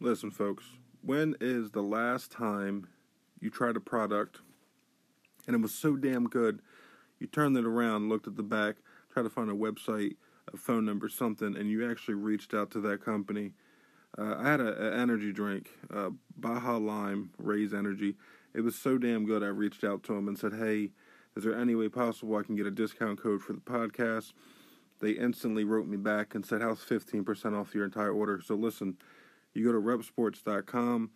Listen, folks, when is the last time you tried a product and it was so damn good, you turned it around, looked at the back, tried to find a website, a phone number, something, and you actually reached out to that company? Uh, I had an energy drink, uh, Baja Lime Raze Energy. It was so damn good, I reached out to them and said, hey, is there any way possible I can get a discount code for the podcast? They instantly wrote me back and said, how's 15% off your entire order? So listen, you go to reppsports.com,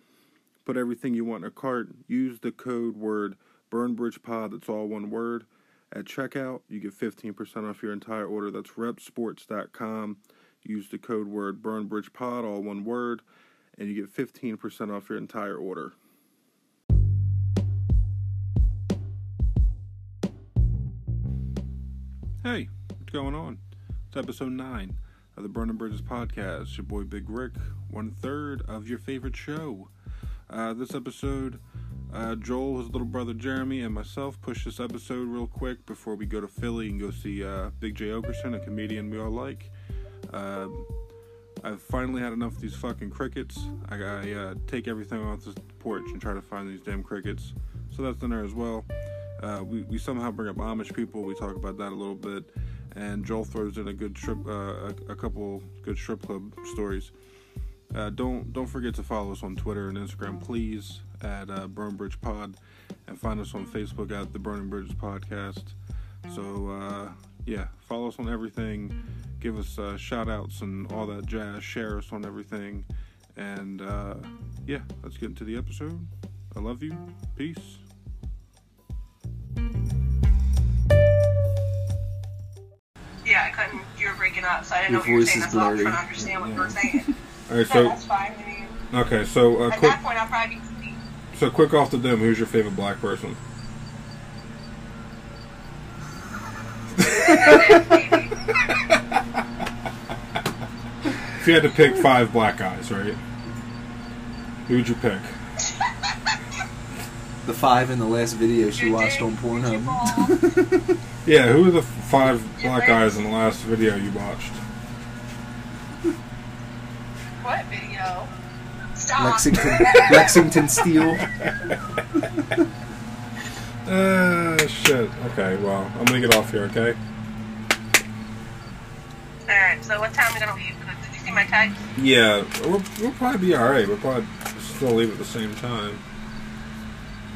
put everything you want in a cart, use the code word BurnBridgePod, that's all one word. At checkout, you get 15% off your entire order. That's reppsports.com. Use the code word BurnBridgePod, all one word, and you get 15% off your entire order. Hey, what's going on? It's episode 9 of the Burning Bridges podcast. Your boy Big Rick, one third of your favorite show. Uh, this episode, uh, Joel, his little brother Jeremy, and myself push this episode real quick before we go to Philly and go see uh, Big Jay Oakerson, a comedian we all like. Um, I've finally had enough of these fucking crickets. I, I uh, take everything off the porch and try to find these damn crickets. So that's in there as well. Uh, we, we somehow bring up Amish people. We talk about that a little bit and Joel throws in a good strip, uh, a, a, couple good strip club stories. Uh, don't don't forget to follow us on Twitter and Instagram, please, at uh, Burn Bridge Pod, and find us on Facebook at the Burning Bridges Podcast. So uh, yeah, follow us on everything. Give us uh, shout outs and all that jazz. Share us on everything. And uh, yeah, let's get into the episode. I love you. Peace. Couldn't. You were breaking up, so I didn't Your know what you were saying. That's why I was trying to understand what you were saying. All right, so that's fine. I mean, okay, so uh, at quick, that point, I'll probably be. So quick off the dome, who's your favorite black person? if you had to pick five black guys, right? Who would you pick? The five in the last video she watched on Pornhub. yeah, who are the five black guys in the last video you watched? What video? Stop. Lexington, Lexington Steele. Uh, shit. Okay, well, I'm gonna get off here, okay? Alright, so what time are we gonna leave? Did you see my text? Yeah, we'll, we'll probably be alright. We'll probably still leave at the same time.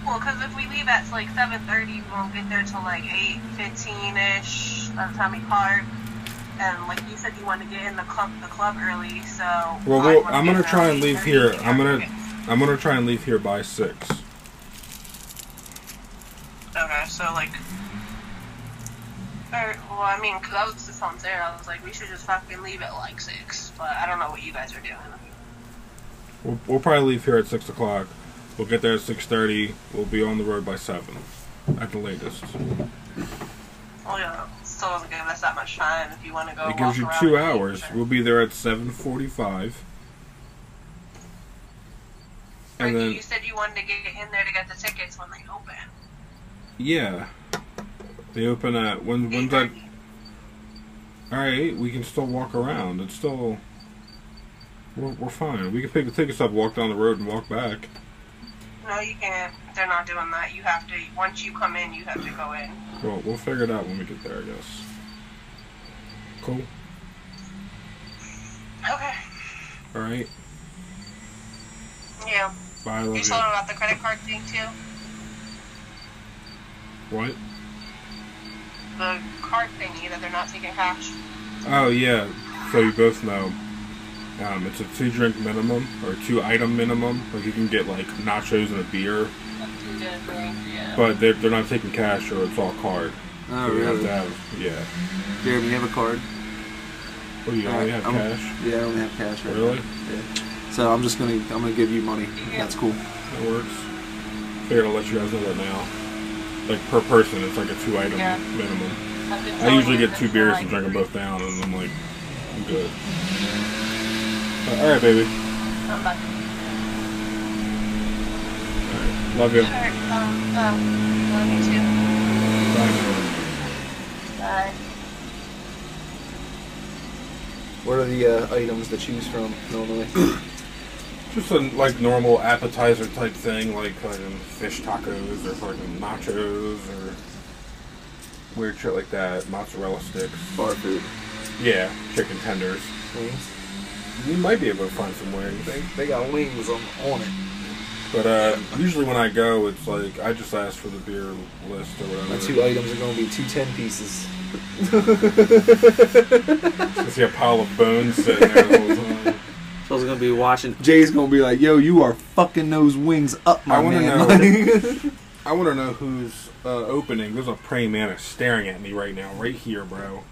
Well, because if we leave at like 7.30, we won't get there till like 8.15ish by the time we park. And like you said, you want to get in the club, the club early, so. Well, well I'm gonna try and leave here. I'm gonna, I'm gonna try and leave here by six. Okay, so like. Or, well, I mean, because I was just on there, I was like, we should just fucking leave at like six, but I don't know what you guys are doing. We'll, we'll probably leave here at six o'clock. We'll get there at six thirty. We'll be on the road by seven, at the latest. Well, yeah, still doesn't give us that much time if you want to go. It gives you two hours. We'll be there at seven forty-five. And then you said you wanted to get in there to get the tickets when they open. Yeah, they open at when when's that? All right, we can still walk around. It's still we're, we're fine. We can pick the tickets up, walk down the road, and walk back. No, you can't. They're not doing that. You have to. Once you come in, you have to go in. Well, we'll figure it out when we get there, I guess. Cool. Okay. All right. Yeah. Bye. Love you told him about the credit card thing too. What? The card thingy that they're not taking cash. Oh yeah. So you both know. Um, it's a two drink minimum or two item minimum. Like you can get like nachos and a beer. But they're, they're not taking cash or it's all card. Oh, so really? have to have, yeah. Jeremy, you have a card? What do you only have I'm, cash? Yeah, I only have cash right Really? Now. Yeah. So I'm just gonna I'm gonna give you money. That's cool. That works. Figured I'll let you guys know that now. Like per person, it's like a two item yeah. minimum. I usually get two beers and drink them both down, and I'm like, I'm good. All right, baby. I'm back. All right. Love you. All right. Um, um, love you too. Bye. Bye. What are the uh, items to choose from normally? Just a like normal appetizer type thing, like fucking fish tacos or fucking nachos or weird shit like that. Mozzarella sticks. Bar food. Yeah, chicken tenders. Wings. You might be able to find some wings. They, they got wings on, on it. But uh, usually when I go, it's like I just ask for the beer list or whatever. My two items are going to be two ten pieces. I see a pile of bones sitting there the whole time. So I was gonna be watching. Jay's going to be like, yo, you are fucking those wings up, my I wanna man. know. I want to know who's uh, opening. There's a praying mantis staring at me right now, right here, bro.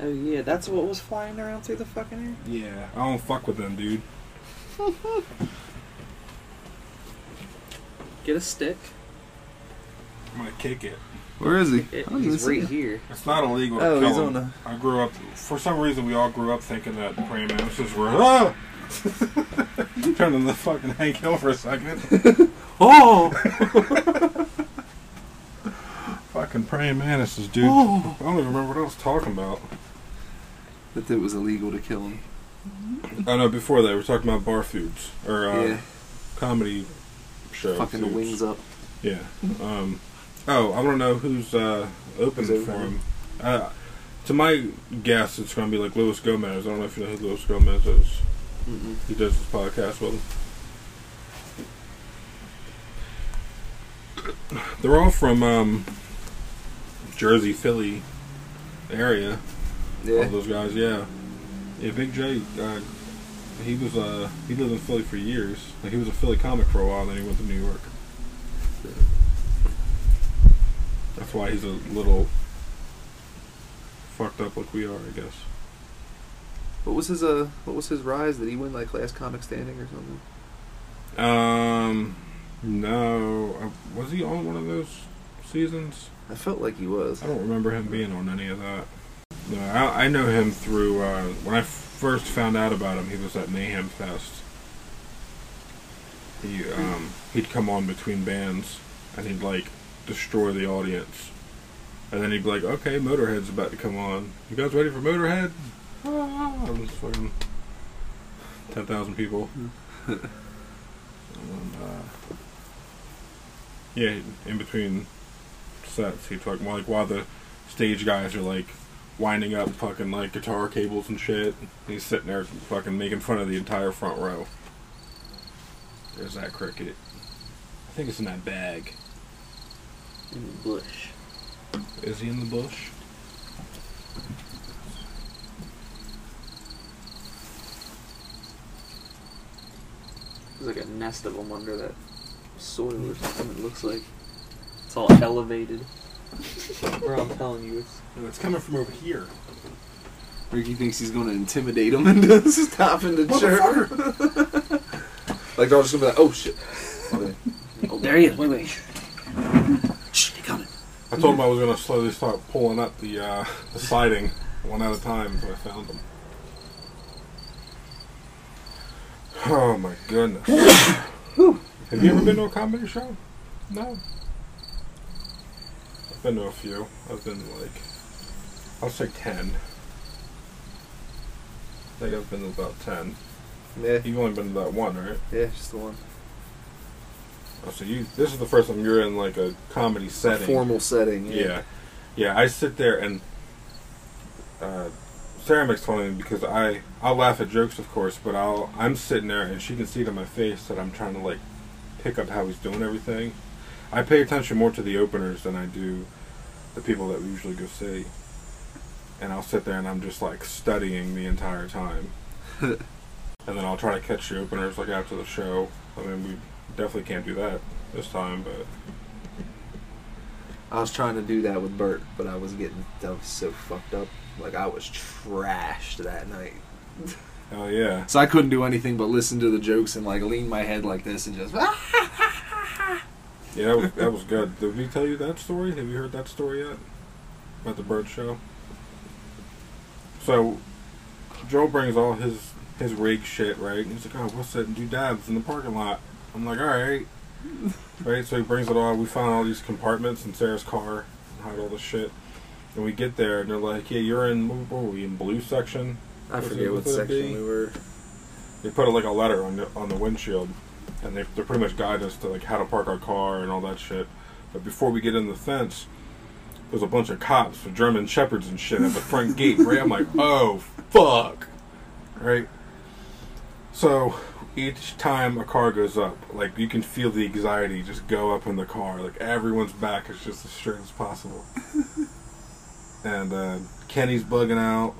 Oh yeah, that's what was flying around through the fucking air. Yeah, I don't fuck with them, dude. Get a stick. I'm gonna kick it. Where is he? It, I don't he's right him. here. It's not illegal to Oh, kill he's them. on I grew up. For some reason, we all grew up thinking that praying mantises were. Ah! Turned into fucking Hank Hill for a second. Oh! fucking praying mantises, dude. Oh. I don't even remember what I was talking about. That it was illegal to kill him. I know. before that, we were talking about bar foods or uh, yeah. comedy show. Fucking the foods. wings up. Yeah. Um, oh, I want to know who's uh, open Who's for him. Uh, to my guess, it's going to be like Luis Gomez. I don't know if you know who Luis Gomez is. Mm-mm. He does this podcast with him. They're all from um, Jersey, Philly area. All those guys, yeah. Yeah, Big Jay, uh, he was uh, he lived in Philly for years. Like, he was a Philly comic for a while, then he went to New York. That's why he's a little fucked up like we are, I guess. What was his uh? What was his rise? Did he win like last comic standing or something? Um, no, uh, was he on one of those seasons? I felt like he was. I don't remember him being on any of that. No, I, I know him through uh, when I first found out about him. He was at Mayhem Fest. He um, he'd come on between bands and he'd like destroy the audience, and then he'd be like, "Okay, Motorhead's about to come on. You guys ready for Motorhead?" Ah, I'm just fucking ten thousand people. and, uh, yeah, in between sets, he'd talk more like while the stage guys are like winding up fucking like guitar cables and shit. He's sitting there fucking making fun of the entire front row. There's that cricket. I think it's in that bag. In the bush. Is he in the bush? There's like a nest of them under that soil or something. It looks like it's all elevated. Bro, I'm telling you, it's No, it's coming from over here. Ricky thinks he's going to intimidate him into stopping the church. like they're all just gonna be like, "Oh shit!" Okay. oh, there he is. Wait, wait. Shh, he coming. I told him I was gonna slowly start pulling up the uh, the siding one at a time until I found them. Oh my goodness. Have you ever been to a comedy show? No. I've been to a few. I've been like, I'll say ten. I think I've been to about ten. Yeah, You've only been to that one, right? yeah, just the one. Oh, so you this is the first time you're in like a comedy A setting. formal setting. Yeah. Yeah. yeah, I sit there and uh, Sarah makes fun of me because I I'll laugh at jokes, of course, but I'll I'm sitting there and she can see it on my face that I'm trying to like pick up how he's doing everything. I pay attention more to the openers than I do the people that we usually go see. And I'll sit there and I'm just like studying the entire time. and then I'll try to catch the openers like after the show. I mean, we definitely can't do that this time, but I was trying to do that with Bert, but I was getting that was so fucked up. Like I was trashed that night. oh yeah. So I couldn't do anything but listen to the jokes and like lean my head like this and just. Ah, Yeah, that was, that was good. Did we tell you that story? Have you heard that story yet? About the Bert show? So, Joe brings all his his rig shit, right? He's like, oh, we'll sit and do dabs in the parking lot. I'm like, alright. right, so he brings it all. We found all these compartments in Sarah's car and hide all the shit. And we get there and they're like, yeah, you're in, what were we, in blue section? I forget what was it a section we were. they put like a letter on the on the windshield, and they they pretty much guide us to like how to park our car and all that shit. But before we get in the fence, there's a bunch of cops with German shepherds and shit at the front gate. Right, I'm like, oh fuck, right. So each time a car goes up, like you can feel the anxiety just go up in the car. Like everyone's back is just as straight as possible. and uh, Kenny's bugging out.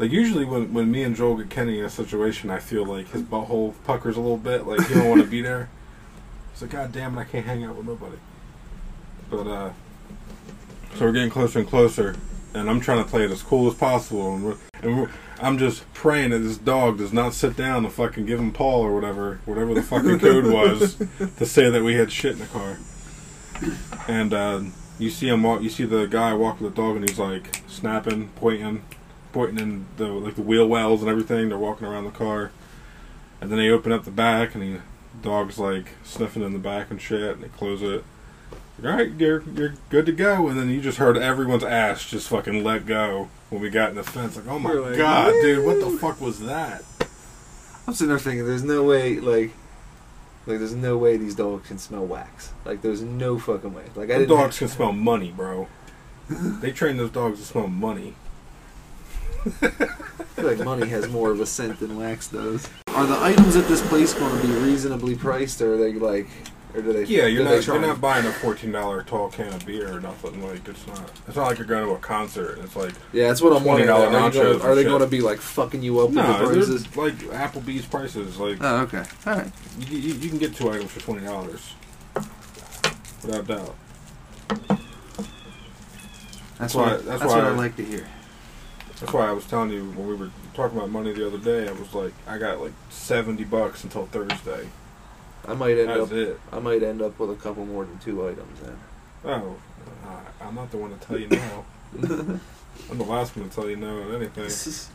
Like usually when, when me and Joel get Kenny in a situation, I feel like his butthole puckers a little bit. Like he don't want to be there. He's like, God damn it, I can't hang out with nobody. But uh, so we're getting closer and closer, and I'm trying to play it as cool as possible, and, we're, and we're, I'm just praying that this dog does not sit down and fucking give him Paul or whatever, whatever the fucking code was to say that we had shit in the car. And uh, you see him walk, you see the guy walking the dog, and he's like snapping, pointing, pointing in the like the wheel wells and everything. They're walking around the car, and then they open up the back, and the dog's like sniffing in the back and shit, and they close it. All right, you're you're good to go, and then you just heard everyone's ass just fucking let go when we got in the fence. Like, oh my like, god, dude, what the fuck was that? I'm sitting there thinking, there's no way, like, like there's no way these dogs can smell wax. Like, there's no fucking way. Like, I didn't. dogs can smell money, bro. they train those dogs to smell money. I feel like money has more of a scent than wax does. Are the items at this place going to be reasonably priced, or are they like, or do they? Yeah, you're do they not you're not buying a fourteen dollar tall can of beer or nothing. Like it's not. It's not like you're going to a concert. and It's like Yeah, that's what I'm wondering. $20 Are, nachos gonna, are they going to be like fucking you up with the no, prices? it's like Applebee's prices. Like Oh, okay. All right. you, you, you can get two items for twenty dollars, without doubt. That's why- what. that's That's, why what I I- like to hear. That's why I was telling you when we were talking about money the other day. I was like, I got like seventy bucks until Thursday. I might end That's up. it. I might end up with a couple more than two items then. Oh, I- I'm not the one to tell you no. I'm the last one to tell you no on anything.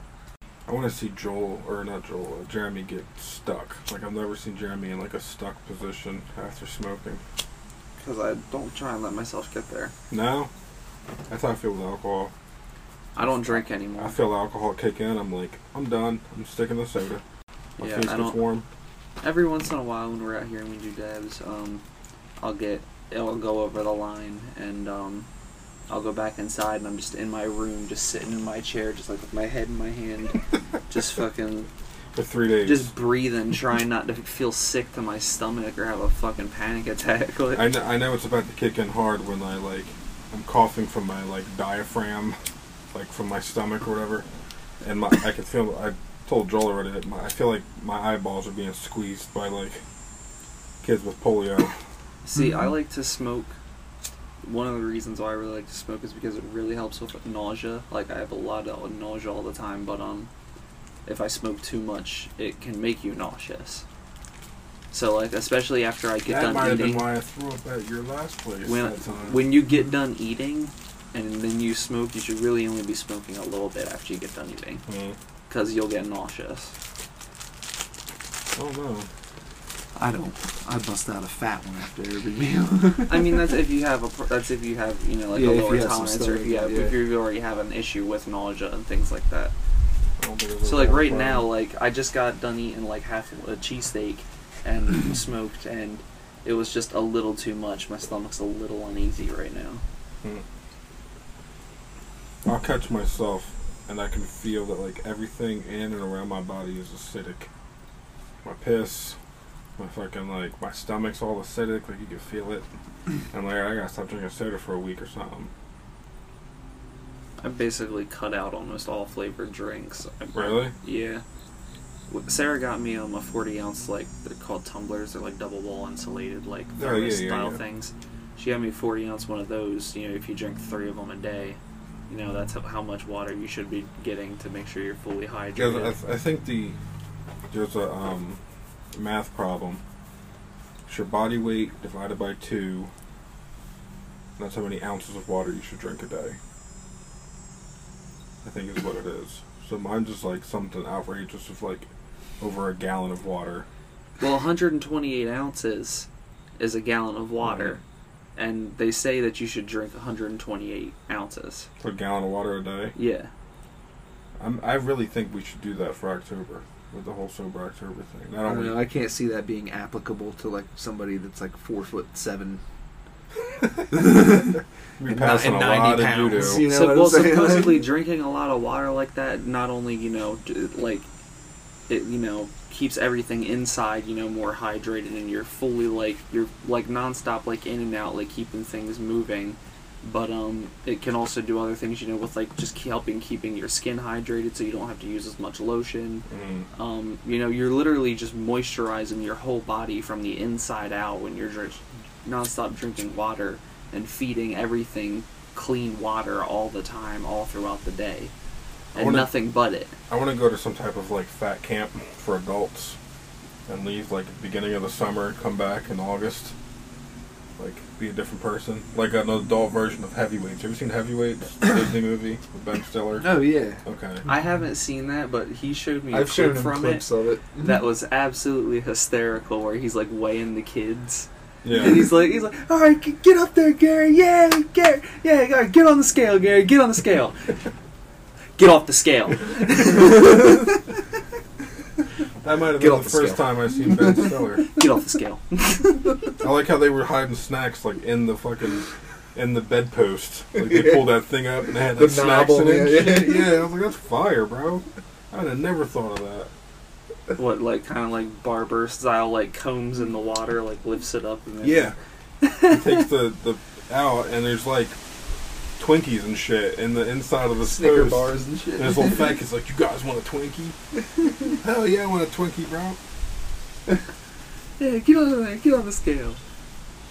I want to see Joel or not Joel, uh, Jeremy get stuck. Like I've never seen Jeremy in like a stuck position after smoking. Because I don't try and let myself get there. No, that's how I feel with alcohol. I don't drink anymore. I feel alcohol kick in. I'm like, I'm done. I'm sticking to soda. My Yeah, face I gets don't. warm. Every once in a while, when we're out here and we do dabs, um, I'll get, it'll go over the line and um, I'll go back inside and I'm just in my room, just sitting in my chair, just like with my head in my hand, just fucking, For three days. just breathing, trying not to feel sick to my stomach or have a fucking panic attack. Like, I know, I know it's about to kick in hard when I like I'm coughing from my like diaphragm, like from my stomach or whatever, and my I can feel. I told Joel already that my, I feel like my eyeballs are being squeezed by like kids with polio. See, I like to smoke. One of the reasons why I really like to smoke is because it really helps with nausea. Like I have a lot of nausea all the time, but um, if I smoke too much, it can make you nauseous. So like, especially after I get that done might have been eating, why I threw up at your last place when that time. when you get done eating, and then you smoke, you should really only be smoking a little bit after you get done eating, because you'll get nauseous. Oh don't. I don't. I bust out a fat one after every meal. I mean, that's if you have a that's if you have you know like Yeah, a if lower you have tolerance, or if you have stomach, if yeah. you already have an issue with nausea and things like that. I don't think it's So like right problem. now, like I just got done eating like half a cheesesteak and smoked, and it was just a little too much. My stomach's a little uneasy right now. Hmm. I'll catch myself, and I can feel that like everything in and around my body is acidic. My piss, my fucking like my stomach's all acidic. Like you can feel it. I'm like I gotta stop drinking soda for a week or something. I basically cut out almost all flavored drinks. Really? Yeah. Sarah got me um a forty ounce like they're called tumblers. They're like double wall insulated like Oh, yeah, thermos yeah, style yeah. things. She got me a forty ounce one of those. You know, if you drink three of them a day, you know that's how, much water you should be getting to make sure you're fully Yeah, hydrated. I, th- I think the there's a um, math problem. It's your body weight divided by two. That's how many ounces of water you should drink a day. I think is what it is. So mine's just like something outrageous of like over a gallon of water. Well, 128 ounces is a gallon of water, and they say that you should drink 128 ounces. So a gallon of water a day. Yeah. I'm, I really think we should do that for October. with the whole sober October thing. I I don't don't know. know. I can't see that being applicable to like somebody that's like four foot seven. Be and passing ni- a and lot 90 of pounds, judo. you know so, what well, I'm saying? supposedly drinking a lot of water like that not only you know like it you know keeps everything inside you know more hydrated and you're fully like you're like nonstop like in and out like keeping things moving. But um it can also do other things you know with like just helping keeping your skin hydrated so you don't have to use as much lotion. Mm. um, you know, you're literally just moisturizing your whole body from the inside out when you're just nonstop drinking water and feeding everything clean water all the time, all throughout the day, and wanna- nothing but it. I want to go to some type of like fat camp for adults, and leave like beginning of the summer, come back in August, like be a different person, like an adult version of Heavyweights. Have you seen Heavyweights? Disney movie with Ben Stiller. Oh yeah, Okay. I haven't seen that, but he showed me a I've shown clip him from clips it of it. that was absolutely hysterical, where he's like weighing the kids. Yeah. And he's like, he's like, all right, get up there, Gary. Yeah, Gary. Yeah, get on the scale, Gary. Get on the scale. Get off the scale. that might have Get been off the the first scale. time I seen Ben Stiller. Get off the scale. I like how they were hiding snacks like in the fucking in the bedpost. Like they pulled that thing up and they had The like snacks knob in on it. and it, shit. yeah. Yeah, I was like, that's fire, bro. I'd have never thought of that. what like kind of like barber style like combs in the water like lifts it up and then Yeah. he takes the, the out and there's like Twinkies and shit in the inside of the Snicker post. bars and shit. And his little fat kid's like, You guys want a Twinkie? Hell yeah, I want a Twinkie, bro. yeah get on there get on the scale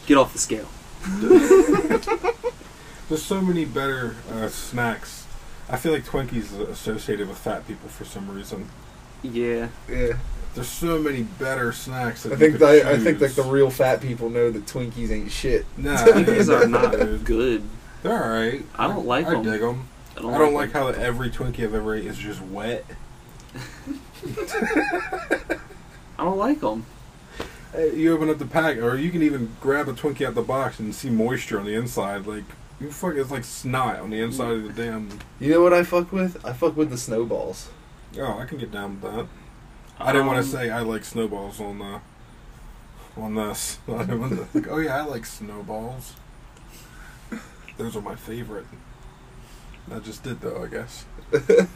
get off the scale There's so many better uh, snacks. I feel like Twinkies are associated with fat people for some reason. yeah yeah, There's so many better snacks. That I you think could I, I think like the real fat people know that Twinkies ain't shit. Nah, Twinkies are not good They're alright. I don't like I 'em. dig them. I don't, I don't like them. how every Twinkie I've ever ate is just wet. I don't like them Hey, You open up the pack, or you can even grab a Twinkie out the box and see moisture on the inside. Like you fuck, it's like snot on the inside of the damn. You know what I fuck with? I fuck with the snowballs. Oh, I can get down with that. I didn't want Um, to say I like snowballs on the on this. I didn't want to- like, oh yeah, I like snowballs. Those are my favorite. I just did though, I guess.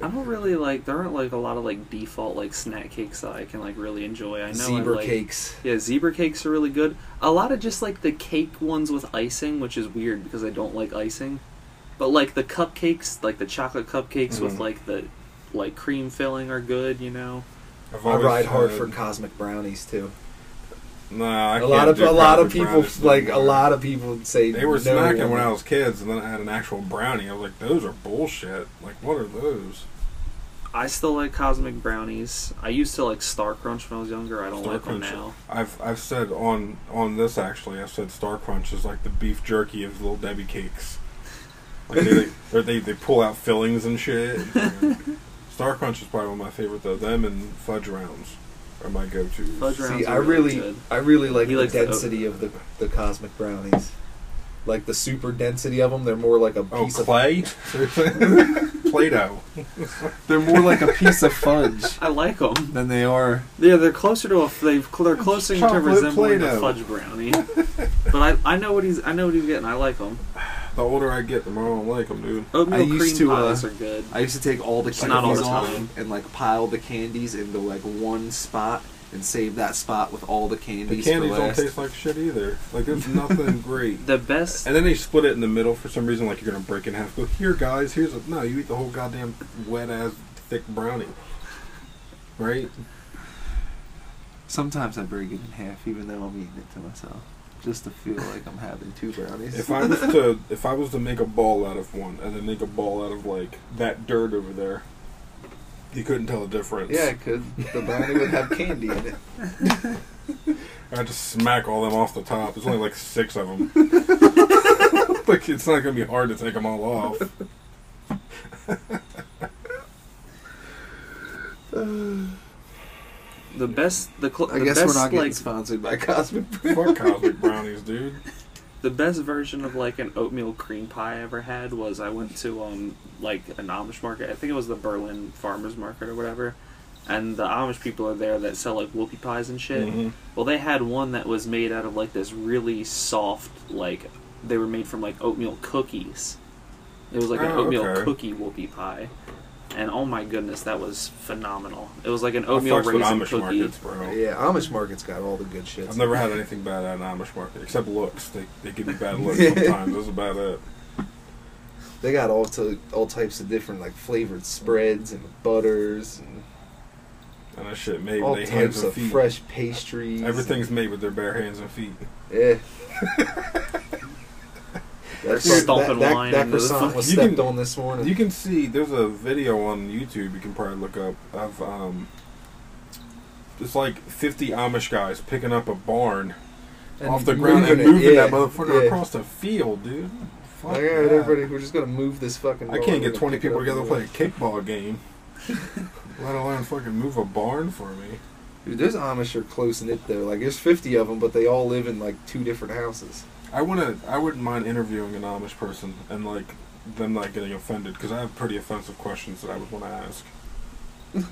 I don't really like there aren't like a lot of like default like snack cakes that I can like really enjoy I know I Zebra like, cakes. Yeah, zebra cakes are really good. A lot of just like the cake ones with icing, which is weird because I don't like icing. But like the cupcakes, like the chocolate cupcakes with Mhm. like the like cream filling are good, you know. I've I always ride hard for cosmic brownies too. Nah, I a lot of a lot of people brownies like a lot of people would say They were no snacking when I was kids, and then I had an actual brownie. I was like, "Those are bullshit. Like, what are those?" I still like cosmic brownies. I used to like Star Crunch when I was younger. I don't Star like them now. I've I've said on on this actually. I've said Star Crunch is like the beef jerky of little Debbie cakes. Like they they, or they they pull out fillings and shit. Star Crunch is probably one of my favorite though. Them and fudge rounds are my go-to. Fudge rounds See, are I really really, good. I really like He the likes the density of the the cosmic brownies. Like the super density of them, they're more like a Oh, piece of clay, Play-Doh. they're more like a piece of fudge I like them. than they are. Yeah, they're closer to a they they're closer to Chocolate resembling a Play-Doh. fudge brownie. but I I know what he's I know what he's getting. I like them. The older I get, the more I don't like them, dude. Oatmeal I used cream to, uh, pies are good. I used to take all the It's not all candies the off and like pile the candies into like one spot and save that spot with all the candies. The candies. candies for don't last. taste like shit either. Like there's nothing great. The best And then they split it in the middle for some reason, like you're gonna break it in half. Go here, guys. Here's a no. You eat the whole goddamn wet ass thick brownie, right? Sometimes I break it in half, even though I'm eating it to myself, just to feel like I'm having two brownies. If I was to if I was to make a ball out of one and then make a ball out of like that dirt over there, you couldn't tell the difference. yeah, because the brownie would have candy in it. I just smack all them off the top. There's only like six of them. like it's not gonna be hard to take them all off. The best the cl- I the guess best we're not getting like sponsored by Cosmic. Fuck cosmic brownies, dude. The best version of like an oatmeal cream pie I ever had was I went to um like an Amish market. I think it was the Berlin Farmers Market or whatever. And the Amish people are there that sell like whoopie pies and shit. Mhm. Well, they had one that was made out of like this really soft, like they were made from like oatmeal cookies. It was like an Oh, oatmeal okay. cookie whoopie pie, and oh my goodness, that was phenomenal. It was like an oatmeal fucks with raisin Amish cookie. markets, bro. Yeah, Amish market's got all the good shit. I've never had anything bad at an Amish market except looks. They they give me bad looks sometimes. That's about it. They got all to all types of different like flavored spreads and butters and And that shit made all with their hands types and of feet. fresh pastries. Everything's made with their bare hands and feet. Yeah. They're That- stomping that, wine That, into the croissant was You stepped can- on this morning. You can see there's a video on YouTube you can probably look up of um it's like 50 Amish guys picking up a barn And off the ground and moving it, yeah, that motherfucker yeah. across the field, dude. Fuck Like, all that. right, everybody, we're just gonna move this fucking. I can't get 20 people together to play a kickball game. Let alone fucking move a barn for me. it. Dude, those Amish are close knit though. Like, there's 50 of them, but they all live in like two different houses. I wanna. I wouldn't mind interviewing an Amish person and like them not getting offended because I have pretty offensive questions that I would want to ask.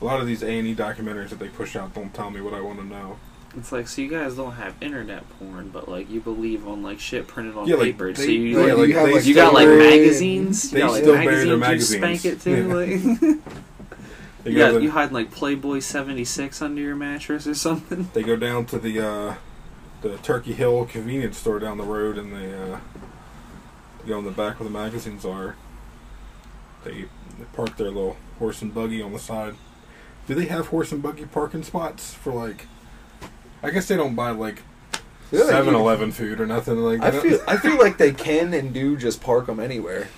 a lot of these A and E documentaries that they push out don't tell me what I want to know. It's like so you guys don't have internet porn, but like you believe on like shit printed on Yeah, like, paper. so you yeah, like, like, you have they like you got like still- magazines. They you got, like, still bury their magazines you spank it to. Yeah. Like, you, go, got, the- you hide like Playboy seventy six under your mattress or something. they go down to the uh, the Turkey Hill convenience store down the road and they uh, go in the back where the magazines are. They, they park their little horse and buggy on the side. Do they have horse and buggy parking spots for like? I guess they don't buy like like, Seven you- Eleven food or nothing like I that. feel I feel like they can and do just park them anywhere.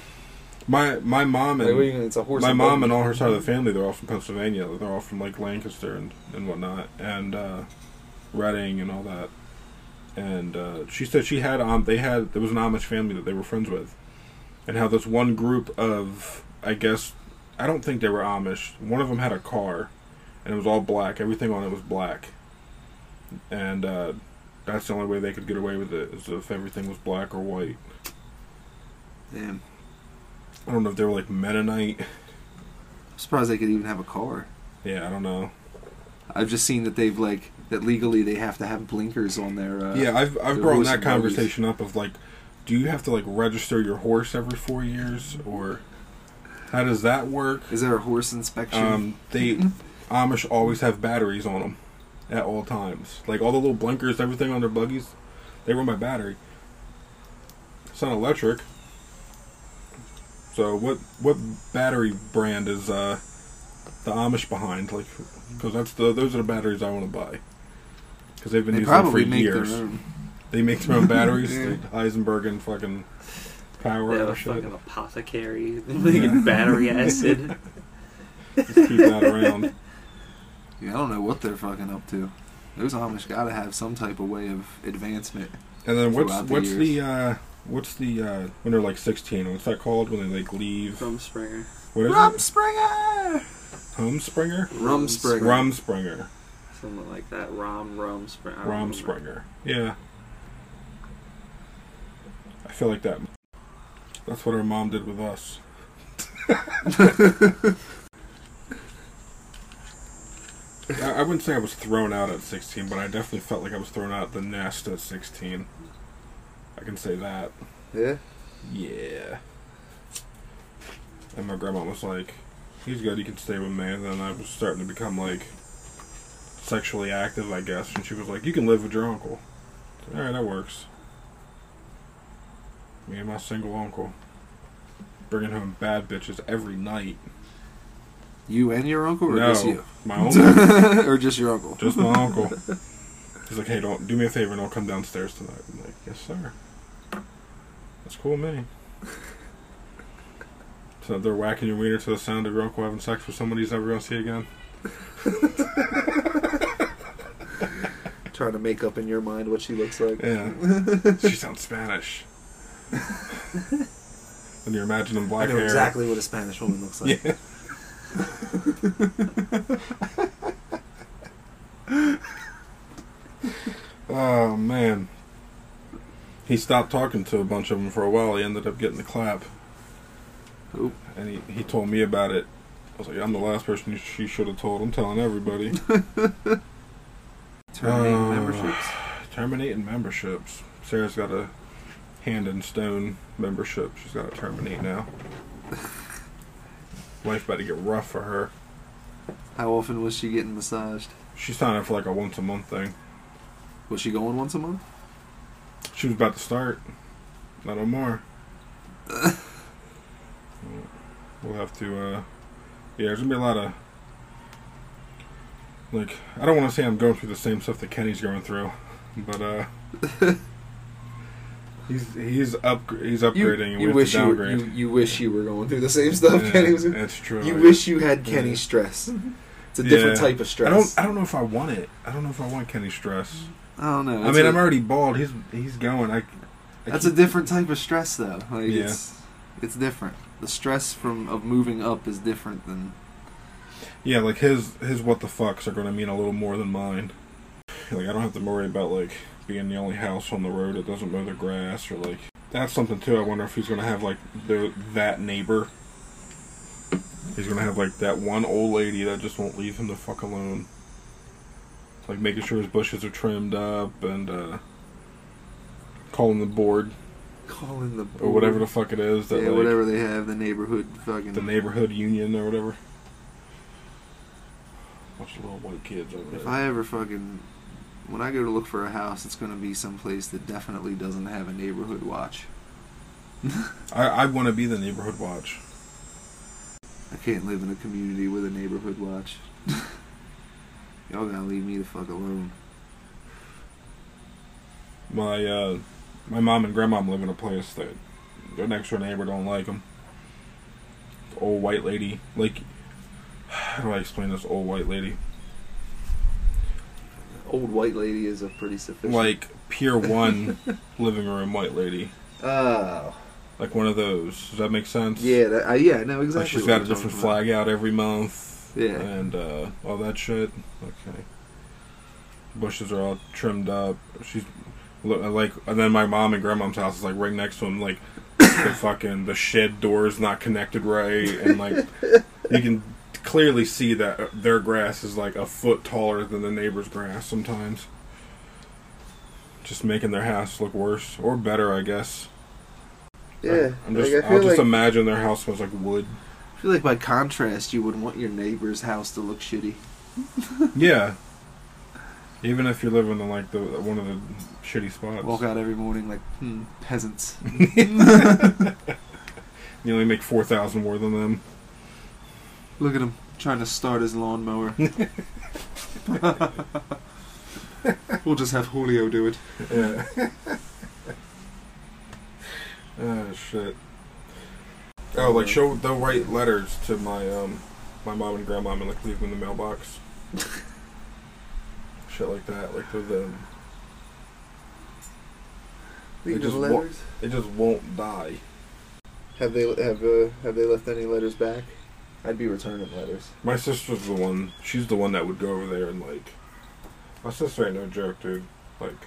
my my mom Like, you and gonna- it's a horse. my and mom and all her side of the family they're all from Pennsylvania. They're all from like Lancaster and and whatnot and uh, Reading and all that. And uh, she said she had um they had there was an Amish family that they were friends with, and how this one group of I guess I don't think they were Amish. One of them had a car, and it was all black. Everything on it was black, and uh, that's the only way they could get away with it is if everything was black or white. Damn. I don't know if they were like Mennonite. I'm surprised they could even have a car. Yeah, I don't know. I've just seen that they've like that legally they have to have blinkers on their. Uh, yeah, I've I've brought that conversation up of like, do you have to like register your horse every four years or how does that work? Is there a horse inspection? Um, they Amish always have batteries on them at all times. Like all the little blinkers, everything on their buggies, they run by battery. It's not electric. So what what battery brand is uh, the Amish behind? Like, because that's the those are the batteries I want to buy. Because they've been they using them for make years. their own. They make their own batteries. Yeah. like Heisenberg and fucking power They have and a shit. fucking apothecary making battery acid. Just keep that around. Yeah, I don't know what they're fucking up to. Those Amish gotta have some type of way of advancement. And then what's the what's years. the uh what's the uh when they're like sixteen? What's that called when they like leave? From Springer. What is Rumspringa! it? Homespringer? Rumspringa. Rumspringa. Something like that. Rom, Rom, Springer. I don't remember. Rumspringa. Yeah. I feel like that. That's what our mom did with us. I, I wouldn't say I was thrown out at 16, but I definitely felt like I was thrown out the nest at 16. I can say that. Yeah. Yeah. And my grandma was like, he's good, he can stay with me. And then I was starting to become like sexually active, I guess. And she was like, you can live with your uncle. Alright, that works. Me and my single uncle. Bringing home bad bitches every night. You and your uncle, or no, just you? my uncle. or just your uncle? just my uncle. He's like, hey, don't do me a favor and don't come downstairs tonight. I'm like, yes, sir. That's cool, me. So they're whacking your wiener to the sound of your uncle having sex with somebody he's never going to see again. Trying to make up in your mind what she looks like. Yeah. she sounds Spanish. and you're imagining I black know hair. exactly what a Spanish woman looks like. Yeah. oh man. he stopped talking to a bunch of them for a while. He ended up getting the clap, Oop. and he, he told me about it. I was like, I'm the last person she should have told. I'm telling everybody. Terminate Uh, memberships. Terminating memberships. Sarah's got a Hand and Stone membership. She's got to terminate now. Life about to get rough for her. How often was she getting massaged? She signed up for like a once a month thing. Was she going once a month? She was about to start. Not no more. we'll have to. uh Yeah, there's gonna be a lot of. Like, I don't want to say I'm going through the same stuff that Kenny's going through, but uh. He's he's up he's upgrading and we you have wish you, were, you you wish you were going through the same stuff Yeah, Kenny was. That's true. You wish you had Yeah. Kenny's stress. It's a different Yeah. type of stress. I don't. I don't know if I want it. I don't know if I want Kenny's stress. I don't know. I mean, I'm already bald. He's he's going. I. I That's keep- a different type of stress, though. Like Yeah. it's it's different. The stress from of moving up is different than Yeah, like his his what the fucks are going to mean a little more than mine. Like I don't have to worry about like being the only house on the road that doesn't mow the grass or like that's something too. I wonder if he's going to have like the that neighbor. He's going to have like that one old lady that just won't leave him the fuck alone. Like making sure his bushes are trimmed up and uh calling the board calling the or whatever the fuck it is that yeah, like, whatever they have the neighborhood fucking the neighborhood union or whatever. Bunch of little white kids over If there. I ever fucking when I go to look for a house, it's gonna be someplace that definitely doesn't have a neighborhood watch. I, I want to be the neighborhood watch. I can't live in a community with a neighborhood watch. Y'all gotta leave me the fuck alone. My uh, my mom and grandma live in a place that their next door neighbor don't like them. Old white lady, like how do I explain this old white lady? Old white lady is a pretty sufficient. Like Pier One living room white lady, oh like one of those. Does that make sense? yeah, that, uh, yeah, No. exactly. Like she's got a different talking about. flag out every month. Yeah. And uh, all that shit. Okay. Bushes are all trimmed up. She's like, and then my mom and grandmom's house is like right next to him. Like the fucking the shed door is not connected right, and like you can clearly see that their grass is like a foot taller than the neighbor's grass sometimes. Just making their house look worse or better, I guess. Yeah, I'm just, like, I I'll feel just like, imagine their house smells like wood. I feel like by contrast, you would want your neighbor's house to look shitty. Yeah. Even if you're living in like the one of the shitty spots, Walk out every morning like hmm, peasants. you only make four thousand more than them. Look at him trying to start his lawnmower. we'll just have Julio do it. Yeah. oh shit. Oh, like show they'll write letters to my um my mom and grandma and like leave them in the mailbox. shit like that, like they're the They Leaving just wa- letters. it just won't die. Have they have uh, have they left any letters back? I'd be returning letters. My sister's the one. She's the one that would go over there and like. My sister ain't no joke, dude. Like,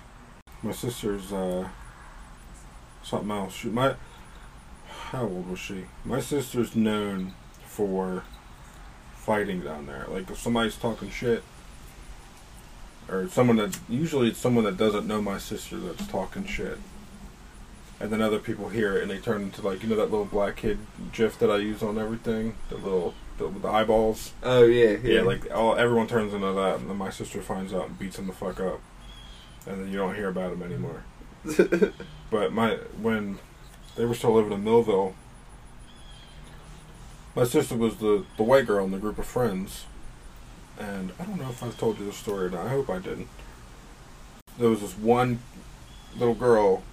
my sister's uh. Something else. She, my. How old was she? My sister's known for fighting down there. Like if somebody's talking shit, or someone that usually it's someone that doesn't know my sister that's talking shit, and then other people hear it and they turn into like you know that little black kid gif that I use on everything, the little the, the eyeballs. Oh yeah, Yeah, like all everyone turns into that, and then my sister finds out and beats him the fuck up, and then you don't hear about him anymore. But my when they were still living in Millville, my sister was the the white girl in the group of friends, and I don't know if I've told you the story or not. I hope I didn't. There was this one little girl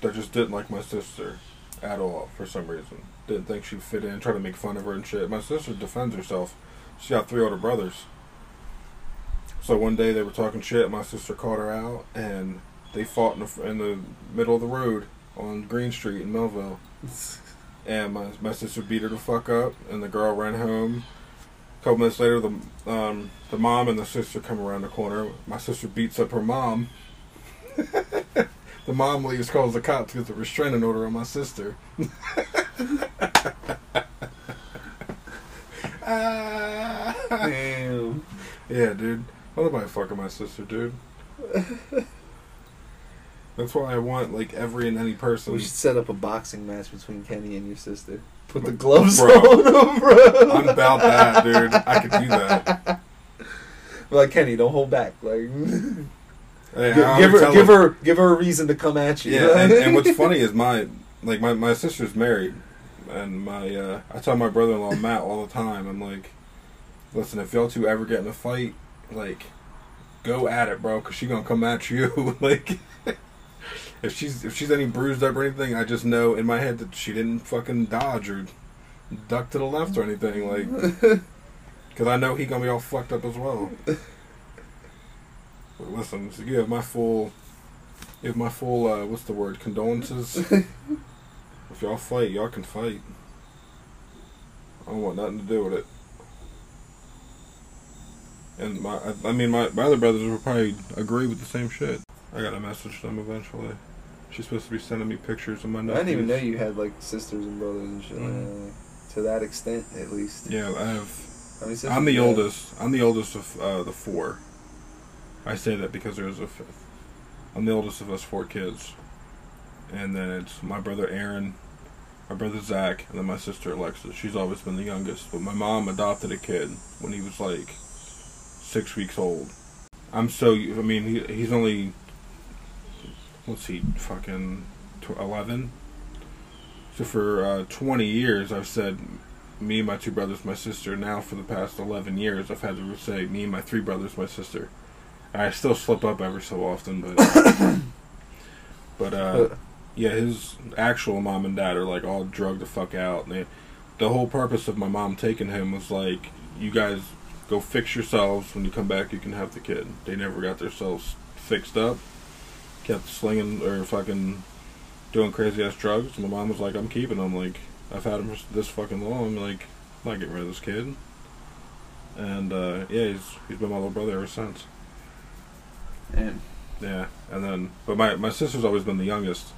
that just didn't like my sister at all for some reason. Didn't think she'd fit in. Tried to make fun of her and shit. My sister defends herself. She got three older brothers. So one day they were talking shit. My sister called her out, and they fought in the, in the middle of the road on Green Street in Millville. And my my sister beat her the fuck up, and the girl ran home. A couple minutes later, the um, the mom and the sister come around the corner. My sister beats up her mom. the mom leaves, calls the cops, gets a restraining order on my sister. Ah. Damn. yeah, dude. Why nobody fucking my sister, dude? That's why I want like every and any person. We should set up a boxing match between Kenny and your sister. Put the gloves Bro. on them, bro. I'm about that, dude. I could do that. Like Kenny, don't hold back. Like, Hey, give, give her, give her, give her a reason to come at you. Yeah, and, and what's funny is my like my, my sister's married, and my uh, I tell my brother-in-law Matt all the time. I'm like, listen, if y'all two ever get in a fight, like, go at it, bro, because she gonna come at you. like, if she's if she's any bruised up or anything, I just know in my head that she didn't fucking dodge or duck to the left or anything. Like, because I know he gonna be all fucked up as well. Listen, so you have my full, you have my full. Uh, what's the word? Condolences. if y'all fight, y'all can fight. I don't want nothing to do with it. And my, I, I mean, my, my other brothers will probably agree with the same shit. I got to message them eventually. She's supposed to be sending me pictures of my I didn't even know you had like sisters and brothers and shit. like Mm. that. to that extent, at least. Yeah, I have. Many I'm the oldest. I'm the oldest of uh, the four. I say that because there is a fifth. I'm the oldest of us four kids, and then it's my brother Aaron, my brother Zach, and then my sister Alexa. She's always been the youngest, but my mom adopted a kid when he was like six weeks old. I'm so. I mean, he, he's only. let's see Fucking eleven. So for uh, 20 years, I've said me and my two brothers, my sister. Now for the past 11 years, I've had to say me and my three brothers, my sister. I still slip up every so often, but but uh, yeah, his actual mom and dad are like all drugged the fuck out. And they, the whole purpose of my mom taking him was like, you guys go fix yourselves. When you come back, you can have the kid. They never got themselves fixed up. Kept slinging or fucking doing crazy ass drugs. My mom was like, I'm keeping him. Like, I've had him this fucking long. Like, I'm not getting rid of this kid. And uh, yeah, he's he's been my little brother ever since. And Yeah, and then but my my sister's always been the youngest,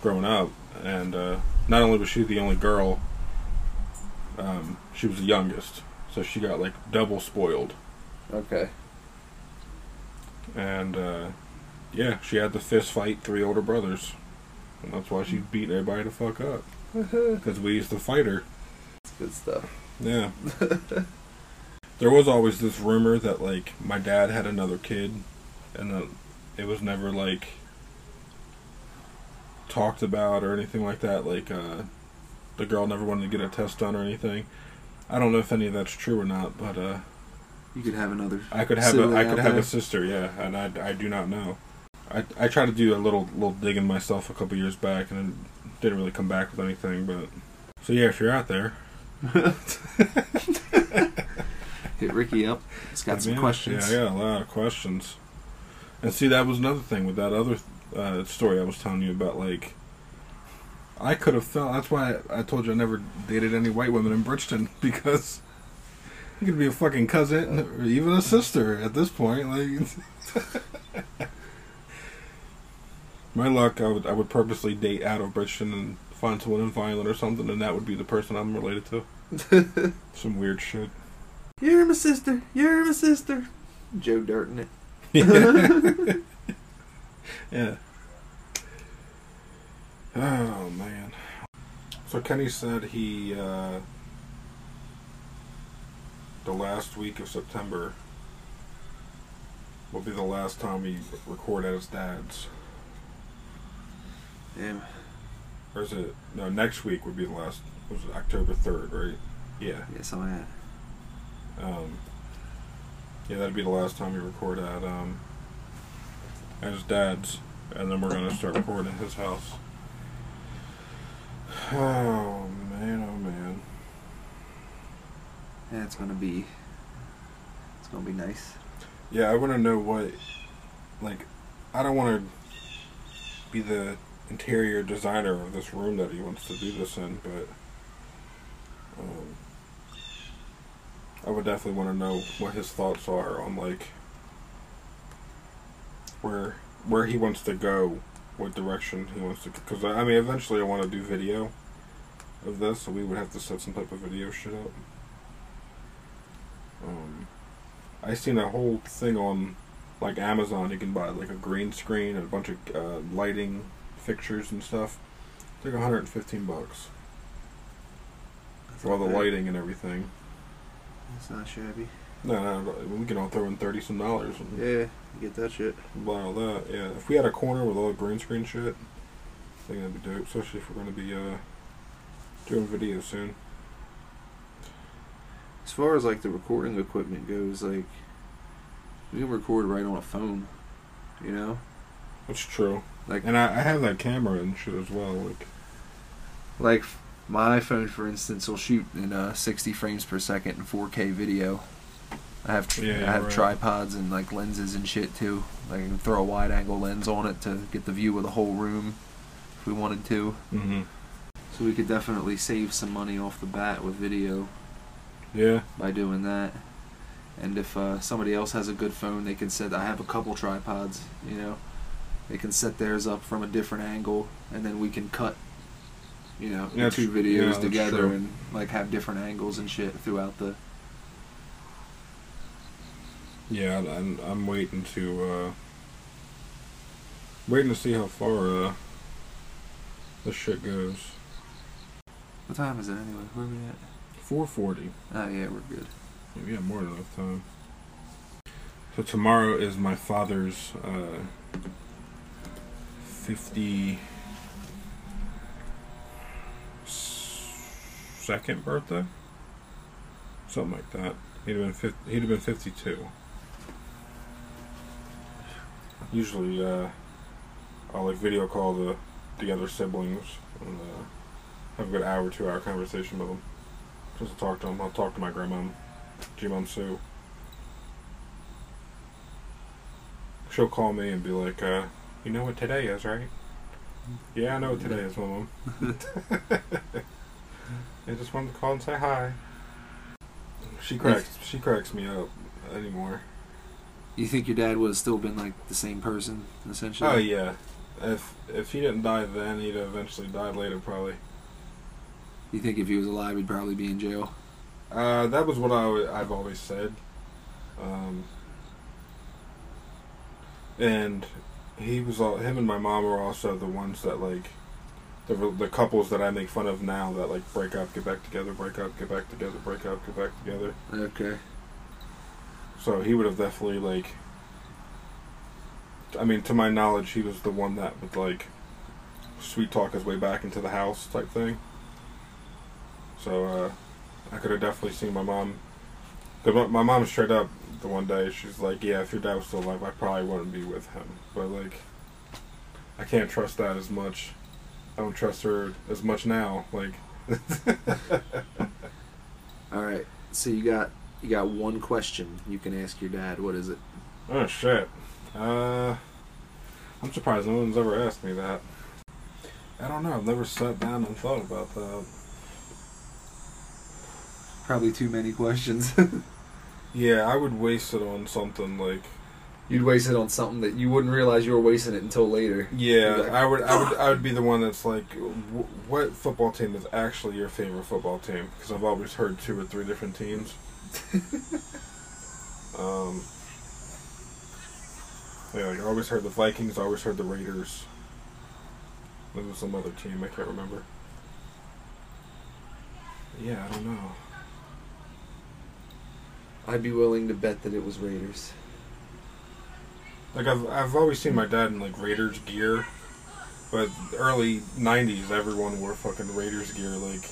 growing up, and uh, not only was she the only girl, um, she was the youngest, so she got like double spoiled, Okay. and uh, yeah, she had to fist fight three older brothers, and that's why she beat everybody to fuck up because we used to fight her. It's good stuff. Yeah. there was always this rumor that like my dad had another kid, and that it was never like talked about or anything like that. Like uh, the girl never wanted to get a test done or anything. I don't know if any of that's true or not, but uh, you could have another. I could have a, I could have there. a sister, yeah, and I, I do not know. I I tried to do a little little digging myself a couple years back, and it didn't really come back with anything. But so yeah, if you're out there, Hit Ricky up. He's got some Yeah, questions. Yeah, I got a lot of questions. And see, that was another thing with that other uh, story I was telling you about. Like, I could have felt. That's why I, I told you I never dated any white women in Bridgeton because you could be a fucking cousin or even a sister at this point. Like, my luck, I would I would purposely date out of Bridgeton and find someone in Vineland or something, and that would be the person I'm related to. Some weird shit. You're my sister. You're my sister. Joe Dirt in it. yeah. Oh man. So Kenny said he uh the last week of September will be the last time we record at his dad's. Yeah. Or is it no next week would be the last was it October third, right? Yeah. Yeah, something like that. Um, yeah, that'd be the last time we record at um, at his dad's, and then we're gonna start recording at his house. Oh man, oh man. Yeah, it's gonna be. It's gonna be nice. Yeah, I want to know what, like, I don't want to be the interior designer of this room that he wants to do this in, but um, I would definitely want to know what his thoughts are on like where where he wants to go what direction he wants to. Because I mean, eventually I want to do video of this, so we would have to set some type of video shit up. Um, I seen a whole thing on like Amazon. You can buy like a green screen and a bunch of uh, lighting fixtures and stuff. It's like 115 bucks for all the lighting and everything. That's not shabby. No, no, we can all throw in thirty some dollars and Yeah, get that shit. buy all that. Yeah, if we had a corner with all the green screen shit, I think that'd be dope. Especially if we're gonna be uh doing video soon. As far as like the recording equipment goes, like we can record right on a phone. You know, That's true. like And I, I have that camera and shit as well. Like, like my iPhone, for instance, will shoot in uh, 60 frames per second in 4K video. I have tr- Yeah, I have right. tripods and like lenses and shit too. Like I can throw a wide angle lens on it to get the view of the whole room if we wanted to. mm-hmm. So we could definitely save some money off the bat with video yeah, by doing that. And if uh, somebody else has a good phone, they can set. I have a couple tripods, you know. They can set theirs up from a different angle, and then we can cut, you know, the Yeah, two tr- yeah, videos together and like have different angles and shit throughout the. yeah. I'm, I'm waiting to uh waiting to see how far uh this shit goes. What time is it anyway? Where are we at? Four forty. Oh yeah, we're good. We have more than enough time. So tomorrow is my father's uh, fifty second birthday, something like that. He'd have been 50, he'd have been fifty two. Usually, uh, I'll like video call the the other siblings and uh, have a good hour, two hour conversation with them. Just to talk to them. I'll talk to my grandma, G-Mom Sue. She'll call me and be like, uh, you know what today is, right? Yeah, I know what today is, Mom. I just wanted to call and say hi. She cracks she cracks me up anymore. You think your dad would have still been like the same person essentially? Oh yeah. If if he didn't die then, he'd have eventually died later probably. You think if he was alive, he'd probably be in jail? Uh, that was what I w- I've always said. Um, and he was all him and my mom were also the ones that like the the couples that I make fun of now that like break up, get back together, break up, get back together, break up, get back together. Okay. So he would have definitely like. I mean, to my knowledge, he was the one that would like sweet talk his way back into the house type thing. So uh, I could have definitely seen my mom. Cause my, my mom straight up the one day she's like, "Yeah, if your dad was still alive, I probably wouldn't be with him." But like, I can't trust that as much. I don't trust her as much now. Like, All right. So you got you got one question you can ask your dad. What is it? Oh shit. Uh, I'm surprised no one's ever asked me that. I don't know. I've never sat down and thought about that. Probably too many questions. Yeah, I would waste it on something like. You'd waste it on something that you wouldn't realize you were wasting it until later. Yeah, Like- I would. I would. I would be the one that's like, w- what football team is actually your favorite football team? Because I've always heard two or three different teams. um. Yeah, like I always heard the Vikings. I always heard the Raiders. There was some other team I can't remember. Yeah, I don't know. I'd be willing to bet that it was Raiders. Like I've I've always seen my dad in like Raiders gear, but early '90s everyone wore fucking Raiders gear. Like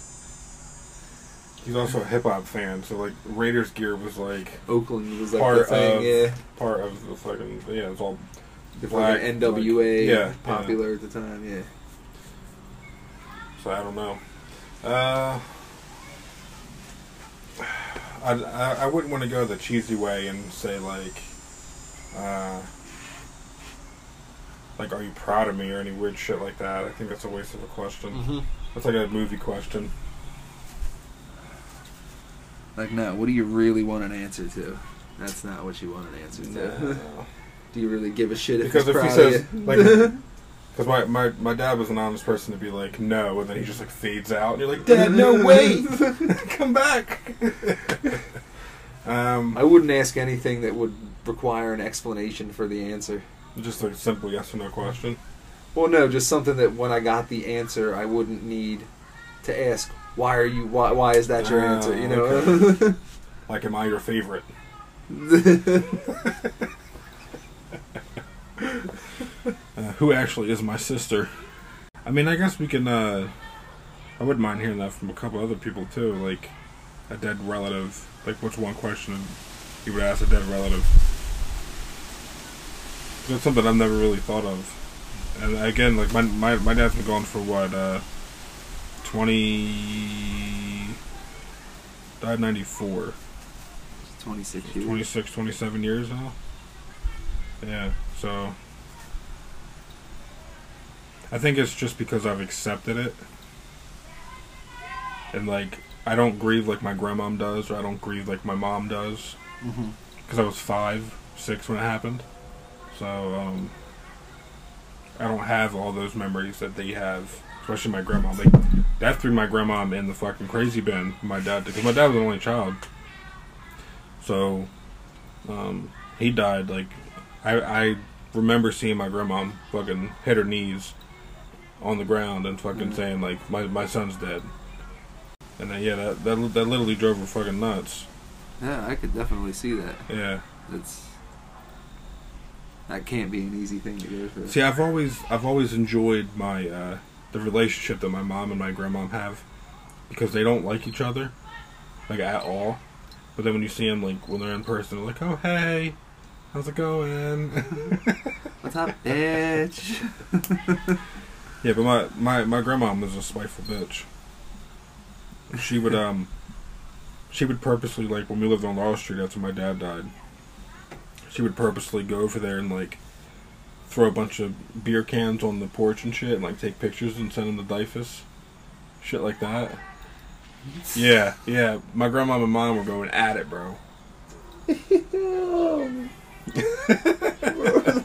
he's also a hip hop fan, so like Raiders gear was like Oakland was like Part the thing, of- yeah. part of the fucking yeah. It's all The black, fucking NWA, like- yeah, popular at the time, yeah. so I don't know. Uh, I, I I wouldn't want to go the cheesy way and say like, uh, like are you proud of me or any weird shit like that. I think that's a waste of a question. Mm-hmm. That's like a movie question. Like, no, what do you really want an answer to? That's not what you want an answer to. No. do you really give a shit if Because he's if he proud of says you? like Because my, my, my dad was an honest person to be like, no, and then he just like fades out, and you're like, Dad, no, wait, come back. um, I wouldn't ask anything that would require an explanation for the answer. Just a simple yes or no question. Well, no, just something that when I got the answer, I wouldn't need to ask. Why are you? Why? Why is that your Oh, answer? You know. Like, am I your favorite? Uh, who actually is my sister? I mean, I guess we can. Uh, I wouldn't mind hearing that from a couple other people too, like a dead relative. Like, what's one question you would ask a dead relative? That's something I've never really thought of. And again, like my my my dad's been gone for what uh, twenty. Died ninety four. Twenty six years. 26, 27 years now. Yeah, so I think it's just because I've accepted it, and like I don't grieve like my grandmom does, or I don't grieve like my mom does, hmm because I was five, six when it happened. So um, I don't have all those memories that they have, especially my grandma. Like that threw my grandmom in the fucking crazy bin. My dad, because my dad was the only child. So um, he died. Like I, I remember seeing my grandma fucking hit her knees on the ground and fucking Mhm. saying like my my son's dead. And then yeah, that that that literally drove her fucking nuts. Yeah, I could definitely see that. Yeah. That's that can't be an easy thing to go through. See, I've always I've always enjoyed my uh, the relationship that my mom and my grandmom have because they don't like each other like at all. But then when you see them like when they're in person, they're like, "Oh hey, how's it going?" What's up, bitch? yeah, but my my my grandmom was a spiteful bitch. She would um she would purposely like when we lived on Laurel Street after my dad died. She would purposely go over there and like throw a bunch of beer cans on the porch and shit, and like take pictures and send them to DYFS, shit like that. Yeah, yeah. My grandma and mom were going at it, bro.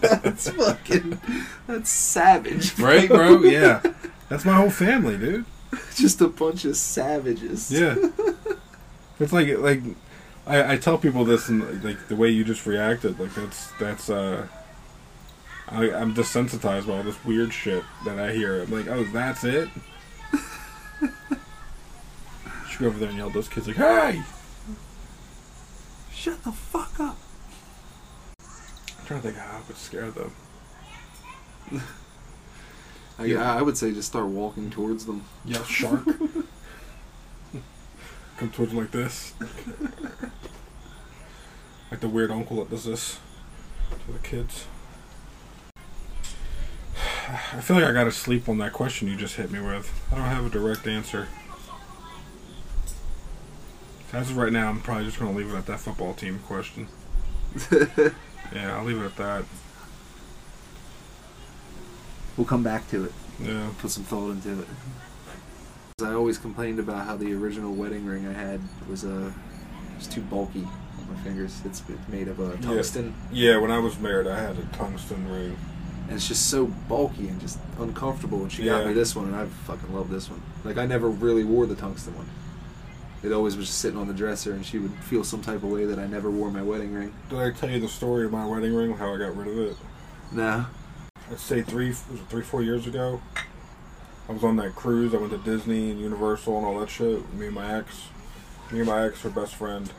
that's fucking. That's savage, Right, bro? Yeah, that's my whole family, dude. Just a bunch of savages. Yeah. It's like like I, I tell people this and like the way you just reacted, like that's that's uh I, I'm desensitized by all this weird shit that I hear. I'm like, oh, that's it. Should go over there and yell at those kids like, hey! Shut the fuck up. I'm trying to think how I would scare them. I, Yeah. I would say just start walking towards them. Yeah, shark. Come towards them like this. like the weird uncle that does this to the kids. I feel like I gotta sleep on that question you just hit me with. I don't have a direct answer. As of right now, I'm probably just gonna leave it at that football team question. Yeah, I'll leave it at that. We'll come back to it. Yeah. Put some thought into it. I always complained about how the original wedding ring I had was uh, was too bulky on my fingers. It's made of uh, tungsten, Yeah, when I was married, I had a tungsten ring. and it's just so bulky and just uncomfortable. And she got me this one, and I fucking love this one. Like I never really wore the tungsten one. It always was just sitting on the dresser, and she would feel some type of way that I never wore my wedding ring. Did I tell you the story of my wedding ring? How I got rid of it? No. I'd say three, was it three, four years ago. I was on that cruise. I went to Disney and Universal and all that shit. Me and my ex, me and my ex, her best friend.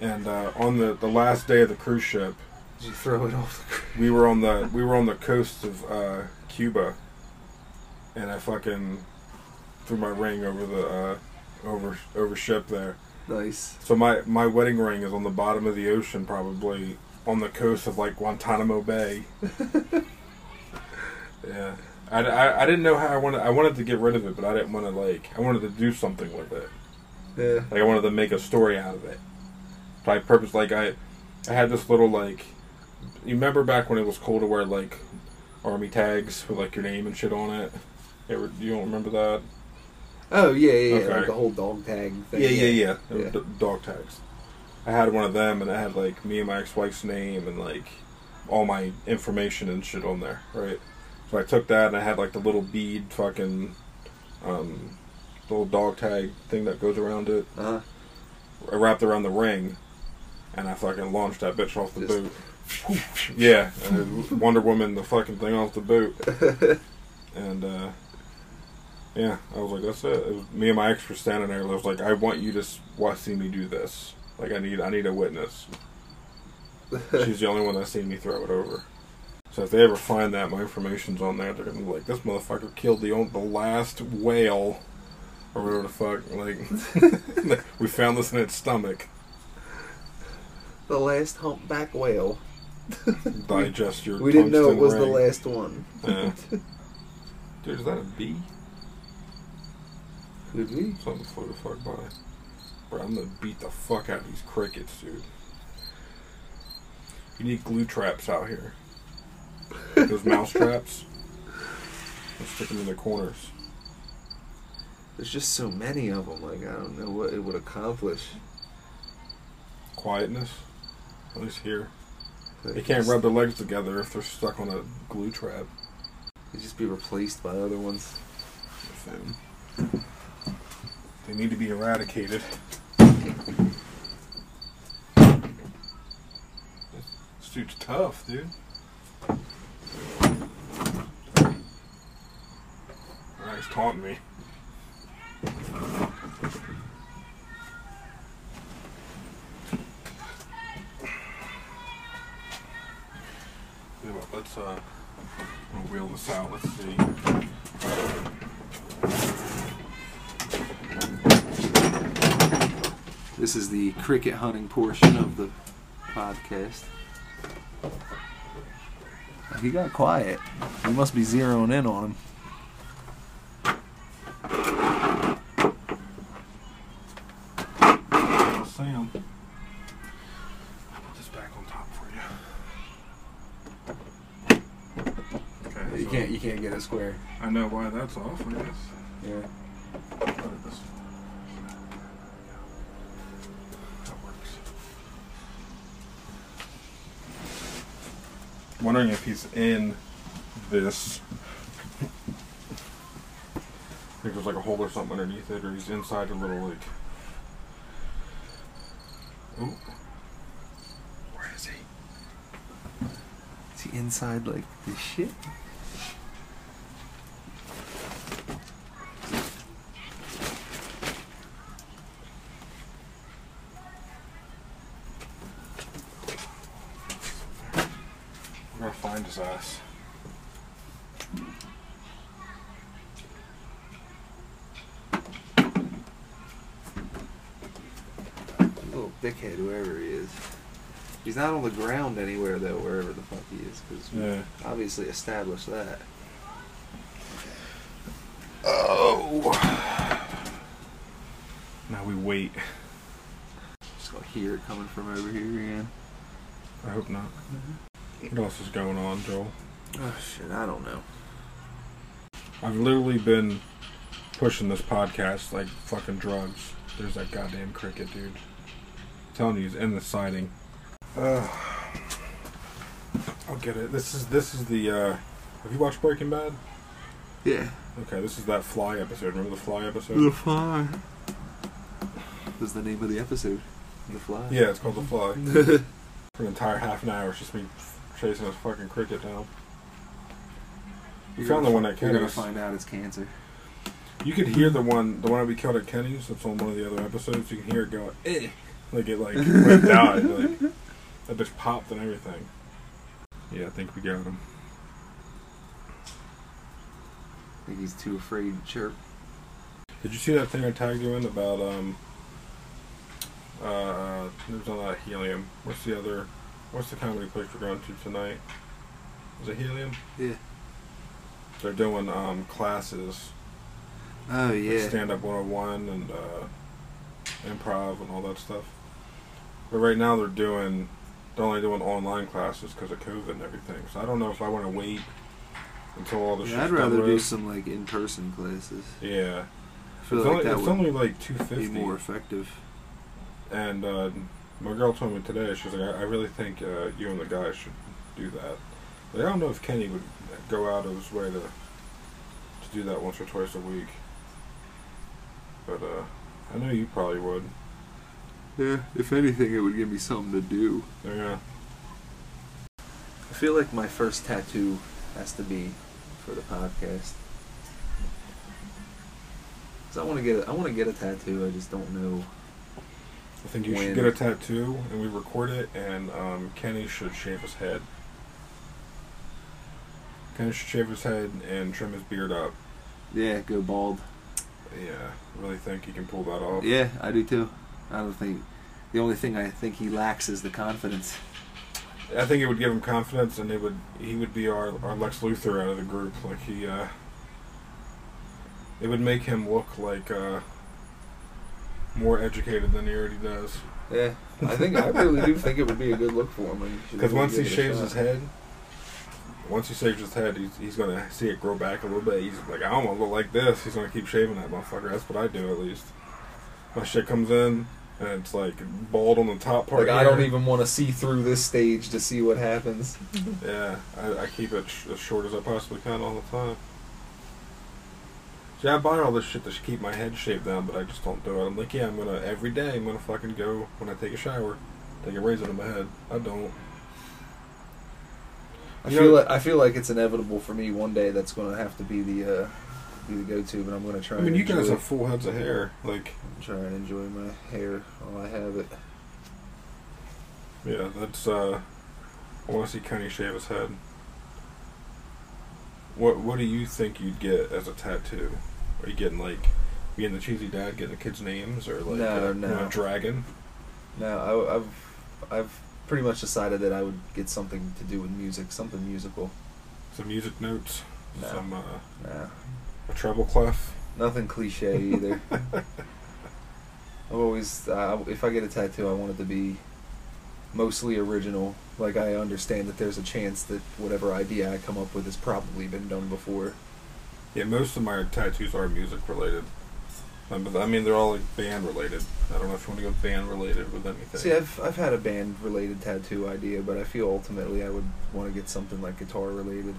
And uh, on the the last day of the cruise ship, Did you throw it off the cr- we were on the we were on the coast of uh, Cuba, and I fucking threw my ring over the uh, over over ship there. Nice. So my my wedding ring is on the bottom of the ocean, probably on the coast of like Guantanamo Bay. yeah, I, I, I didn't know how I wanted I wanted to get rid of it, but I didn't want to like I wanted to do something with it. Yeah. Like I wanted to make a story out of it. I purpose like I I had this little like you remember back when it was cool to wear like army tags with like your name and shit on it. You, ever, you don't remember that? Oh yeah, yeah, yeah. Okay. Like a whole dog tag thing. Yeah, yeah, yeah. Yeah. d- dog tags. I had one of them, and I had like me and my ex-wife's name and like all my information and shit on there, right? So I took that and I had like the little bead fucking um, little dog tag thing that goes around it. Uh-huh. I wrapped around the ring, and I fucking launched that bitch off the Just- boot. yeah, and Wonder Woman, the fucking thing off the boot, and uh, yeah, I was like, that's it. it was, me and my ex were standing there. I was like, I want you to watch, see me do this. Like, I need, I need a witness. She's the only one that's seen me throw it over. So if they ever find that, my information's on there. They're gonna be like, this motherfucker killed the on- the last whale, or whatever the fuck. Like, we found this in its stomach. the last humpback whale. Digest your. We didn't know it tungsten was the last one. Yeah. Dude, is that a bee? Could we? Something flew the fuck by. Bro, I'm gonna beat the fuck out of these crickets, dude. You need glue traps out here. Those mouse traps. Let's stick them in the corners. There's just so many of them. Like I don't know what it would accomplish. Quietness. At least here. Like, They can't rub their legs together if they're stuck on a glue trap. They just be replaced by other ones. They need to be eradicated. This dude's tough, dude. Alright, he's taunting me. Let's uh, wheel this out. Let's see. This is the cricket hunting portion of the podcast. He got quiet. He must be zeroing in on him. Sam. Put this back on top for you. Okay. You so- can't. You can't get it square. I know why that's off, I guess. Yeah. Put it this way. That works. Wondering if he's in this. I think there's like a hole or something underneath it, or he's inside a little like. Oh. Where is he? Is he inside like this shit? We're gonna find his ass. Little dickhead, whoever he is. He's not on the ground anywhere though, wherever the fuck he is, because we Yeah. obviously established that. Oh. Now we wait. Just gonna hear it coming from over here again. I hope not. Mm-hmm. What else is going on, Joel? Oh shit, I don't know. I've literally been pushing this podcast like fucking drugs. There's that goddamn cricket, dude. telling you, he's in the siding. Uh, I'll get it. This is this is the. uh Have you watched Breaking Bad? Yeah. Okay, this is that Fly episode. Remember the Fly episode? The fly. Was the name of the episode? The Fly. Yeah, it's called the Fly. For an entire half an hour, it's just me chasing this fucking cricket down. We found the one at You're gonna find out it's cancer. You could hear the one, the one that we killed at Kenny's. That's on one of the other episodes. You can hear it go, eh, like it like went died. Like that bitch popped and everything. Yeah, I think we got him. I think he's too afraid to chirp. Did you see that thing I tagged you in about um? Uh, there's on that helium. What's the other? What's the comedy place we're going to tonight? Is it helium? Yeah. They're doing um classes. Oh yeah. stand up 101 and uh, improv and all that stuff. But right now they're doing, they're only doing online classes because of COVID and everything. So I don't know if I want to wait until all the Yeah, I'd rather do with. some like in-person classes. Yeah, I feel it's, like only, that it's only like be 250 more effective. And uh, my girl told me today, she's like, I, I really think uh, you and the guy should do that. Like, I don't know if Kenny would go out of his way to to do that once or twice a week. But uh, I know you probably would. Yeah, if anything, it would give me something to do. Yeah. I feel like my first tattoo has to be for the podcast. Cause I want to get a, I want to get a tattoo. I just don't know. I think you When- should get a tattoo and we record it, and um, Kenny should shave his head. Kenny should shave his head and trim his beard up. Yeah, go bald. Yeah, I really think he can pull that off. Yeah, I do too. I don't think the only thing I think he lacks is the confidence. I think it would give him confidence, and it would he would be our, our Lex Luthor out of the group. Like he, uh, it would make him look like uh, more educated than he already does. Yeah, I think I really do think it would be a good look for him. Because once he shaves his head, once he shaves his head, he's, he's gonna see it grow back a little bit. He's like, I don't want to look like this. He's gonna keep shaving that motherfucker. That's what I do at least. My shit comes in and it's like bald on the top part. like I don't even want to see through this stage to see what happens. Yeah, I, I keep it sh- as short as I possibly can all the time. See, I buy all this shit to keep my head shaved down, but I just don't do it. I'm like, yeah, I'm gonna every day. I'm gonna fucking go when I take a shower, take a razor to my head. I don't. I You feel know- like I feel like it's inevitable for me one day. That's going to have to be the uh, be the go-to. But I'm going to try. I mean, and you guys have full heads of hair. Like, try and enjoy my hair while I have it. yeah, that's. uh I want to see Kenny shave his head. What What do you think you'd get as a tattoo? Are you getting like being the cheesy dad, getting the kids' names, or like No, a, you no. know, a dragon? No, I, I've I've pretty much decided that I would get something to do with music, something musical. Some music notes, No. some uh, Nah, a treble clef. nothing cliche either. I've always, uh, if I get a tattoo, I want it to be mostly original. Like I understand that there's a chance that whatever idea I come up with has probably been done before. Yeah, most of my tattoos are music related. Um, I mean, they're all like band related. I don't know if you want to go band related with anything. See, I've I've had a band related tattoo idea, but I feel ultimately I would want to get something like guitar related.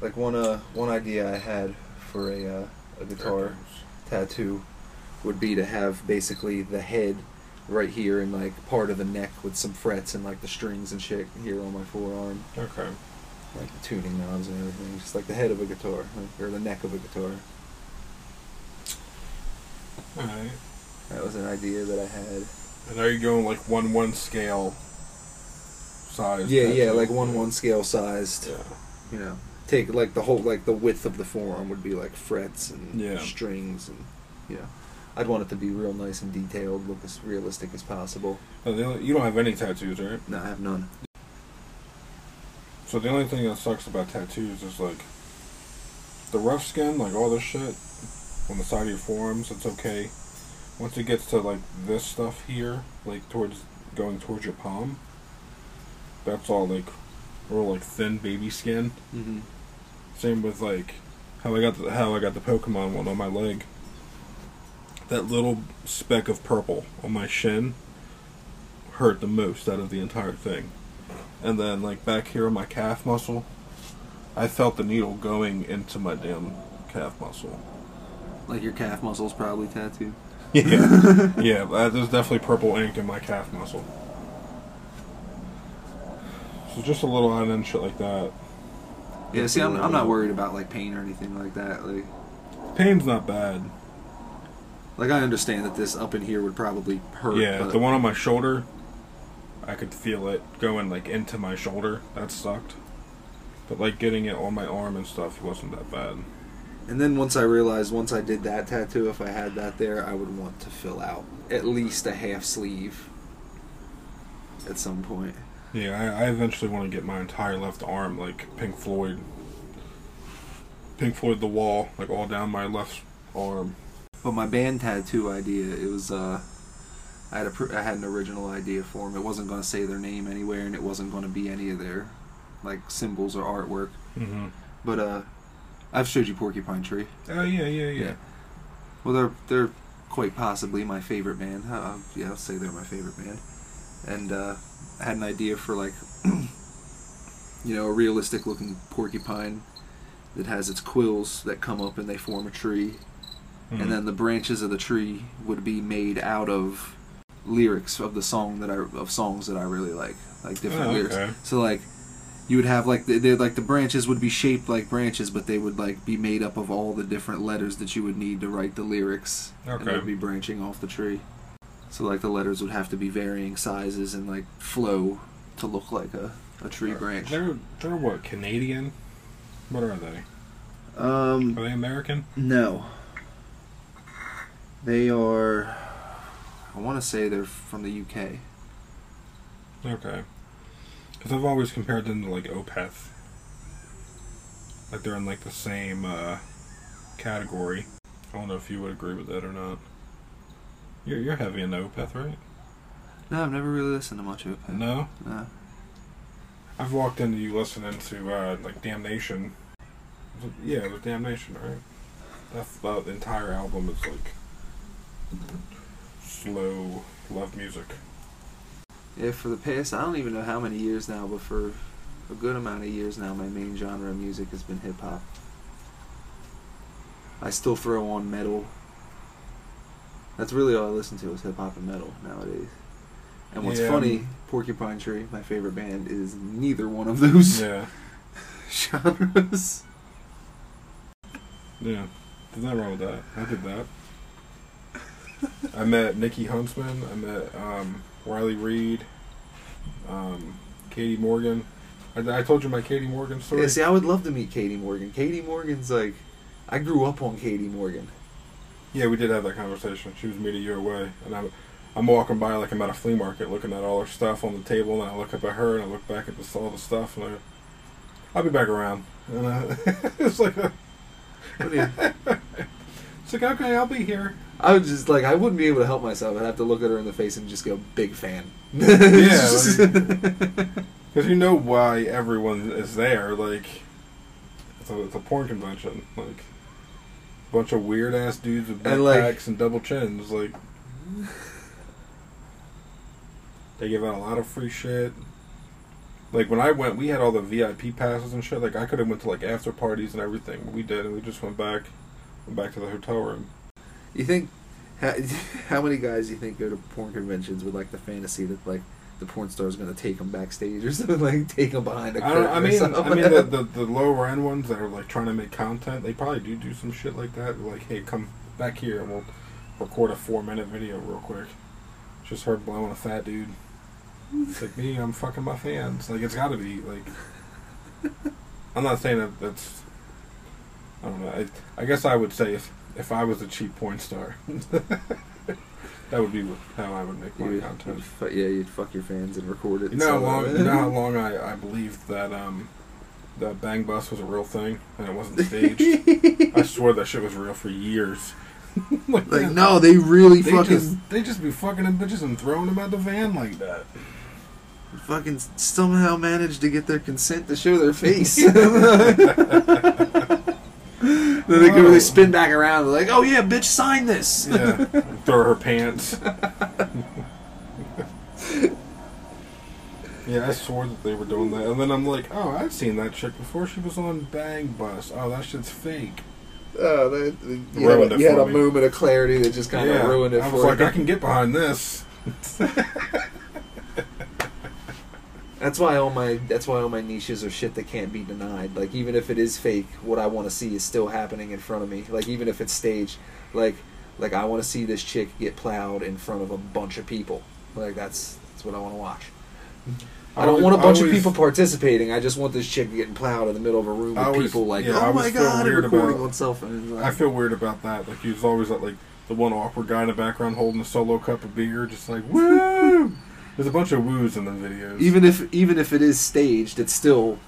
Like one uh one idea I had for a uh, a guitar tattoo would be to have basically the head right here and like part of the neck with some frets and like the strings and shit here on my forearm, Okay. like the tuning knobs and everything, just like the head of a guitar like, or the neck of a guitar. Alright. That was an idea that I had. And are you going like one one scale size? Yeah, yeah, like one one scale sized. Yeah. You know, take like the whole like the width of the forearm would be like frets and Yeah. strings and you know. I'd want it to be real nice and detailed, look as realistic as possible. Oh, only- you don't have any tattoos, right? No, I have none. So the only thing that sucks about tattoos is like the rough skin, like all this shit on the side of your forearms. It's okay. Once it gets to like this stuff here, like towards going towards your palm, that's all like real like thin baby skin. Mm-hmm. Same with like how I got the, how I got the Pokemon one on my leg. That little speck of purple on my shin hurt the most out of the entire thing. And then like back here on my calf muscle, I felt the needle going into my damn calf muscle. Like your calf muscles probably tattooed. Yeah, yeah. uh, There's definitely purple ink in my calf muscle. So just a little on end shit like that. Yeah, see, I'm, I'm not worried about like pain or anything like that. Like, Pain's not bad. like I understand that this up in here would probably hurt. Yeah, but the one on my shoulder, I could feel it going like into my shoulder. That sucked. But like getting it on my arm and stuff wasn't that bad. And then once I realized, once I did that tattoo, if I had that there, I would want to fill out at least a half sleeve at some point. Yeah, I, I eventually want to get my entire left arm like Pink Floyd. Pink Floyd The Wall, like all down my left arm. But my band tattoo idea, it was uh, I had a pr- I had an original idea for them. It wasn't going to say their name anywhere, and it wasn't going to be any of their like symbols or artwork. Mm-hmm. But uh, I've showed you Porcupine Tree. Oh yeah, yeah, yeah. Yeah. Well, they're they're quite possibly my favorite band. Uh, yeah, I'll say they're my favorite band. And uh, had an idea for like, you know, a realistic looking porcupine that has its quills that come up and they form a tree. Mhm. And then the branches of the tree would be made out of lyrics of the song that I of songs that I really like, like different Oh, lyrics. So like you would have like the, they're like the branches would be shaped like branches, but they would like be made up of all the different letters that you would need to write the lyrics. And they'd be branching off the tree. So like the letters would have to be varying sizes and like flow to look like a, a tree branch. They're they're what Canadian? What are they? Um Are they American? no. They are I want to say they're from the UK. Okay. Because I've always compared them to like Opeth. Like they're in like the same uh, category. I don't know if you would agree with that or not. You're you're heavy in Opeth, right? No, I've never really listened to much of it. No. No. I've walked into you listening to uh, like Damnation. Yeah, it was Damnation, right? That's about the entire album is like slow love music. Yeah, for the past, I don't even know how many years now, but for a good amount of years now, my main genre of music has been hip hop. I still throw on metal. That's really all I listen to is hip hop and metal nowadays. And what's Yeah. funny, Porcupine Tree, my favorite band, is neither one of those Yeah, genres. yeah. There's nothing wrong with that. I did that. I met Nikki Huntsman. I met um, Riley Reid, um, Katie Morgan. I, I told you my Katie Morgan story. Yeah, see, I would love to meet Katie Morgan. Katie Morgan's like, I grew up on Katie Morgan. Yeah, we did have that conversation. She was meeting you away, and I'm, I'm walking by like I'm at a flea market, looking at all her stuff on the table, and I look up at her, and I look back at this, all the stuff, and I, I'll be back around. And uh, it's like, a, What do you- it's like okay, I'll be here. I would just like I wouldn't be able to help myself. I'd have to look at her in the face and just go, "Big fan." Yeah, Because you know why everyone is there. Like, it's a, it's a porn convention. Like, bunch of weird ass dudes with And, like- backpacks and double chins. Like, they give out a lot of free shit. Like when I went, we had all the VIP passes and shit. Like I could have went to like after parties and everything. We did, and we just went back, went back to the hotel room. you think how, how many guys do you think go to porn conventions with like the fantasy that like the porn star is going to take them backstage or something like take them behind a I, curtain? don't, I mean? I mean the, the the lower end ones that are like trying to make content, they probably do do some shit like that. They're like, hey, come back here and we'll record a four minute video real quick. Just her blowing a fat dude. It's like me, I'm fucking my fans. Like it's got to be like. I'm not saying that that's. I don't know. I, I guess I would say if if I was a cheap porn star, that would be how I would make my would- content. you'd fu- yeah, you'd fuck your fans and record it. You know how long? You know how long I, I believed that um, that Bang Bus was a real thing and it wasn't staged. I swore that shit was real for years. like, like no, they really they fucking just they just be fucking them bitches and throwing them out the van like that. fucking somehow managed to get their consent to show their face. Then they go, Whoa. they spin back around. They're like, "Oh yeah, bitch, sign this." Yeah, throw her pants. yeah, I swore that they were doing that, and then I'm like, oh, I've seen that chick before. She was on Bang Bus. Oh, that shit's fake. Oh, that, you, Ruined had, you had for a me. moment of clarity that just kind of yeah, ruined it I for was like, you. I can get behind this. That's why all my that's why all my niches are shit that can't be denied. Like even if it is fake, what I want to see is still happening in front of me. Like even if it's staged, like like I want to see this chick get plowed in front of a bunch of people. Like that's that's what I want to watch. I don't want a bunch always- of people participating. I just want this chick getting plowed in the middle of a room with always- people like, yeah, oh my god, and recording about- on cell phones. Like, I feel weird about that. Like he's always like the one awkward guy in the background holding a solo cup of beer, just like woo. There's a bunch of woos in the videos. even if even if it is staged, it's still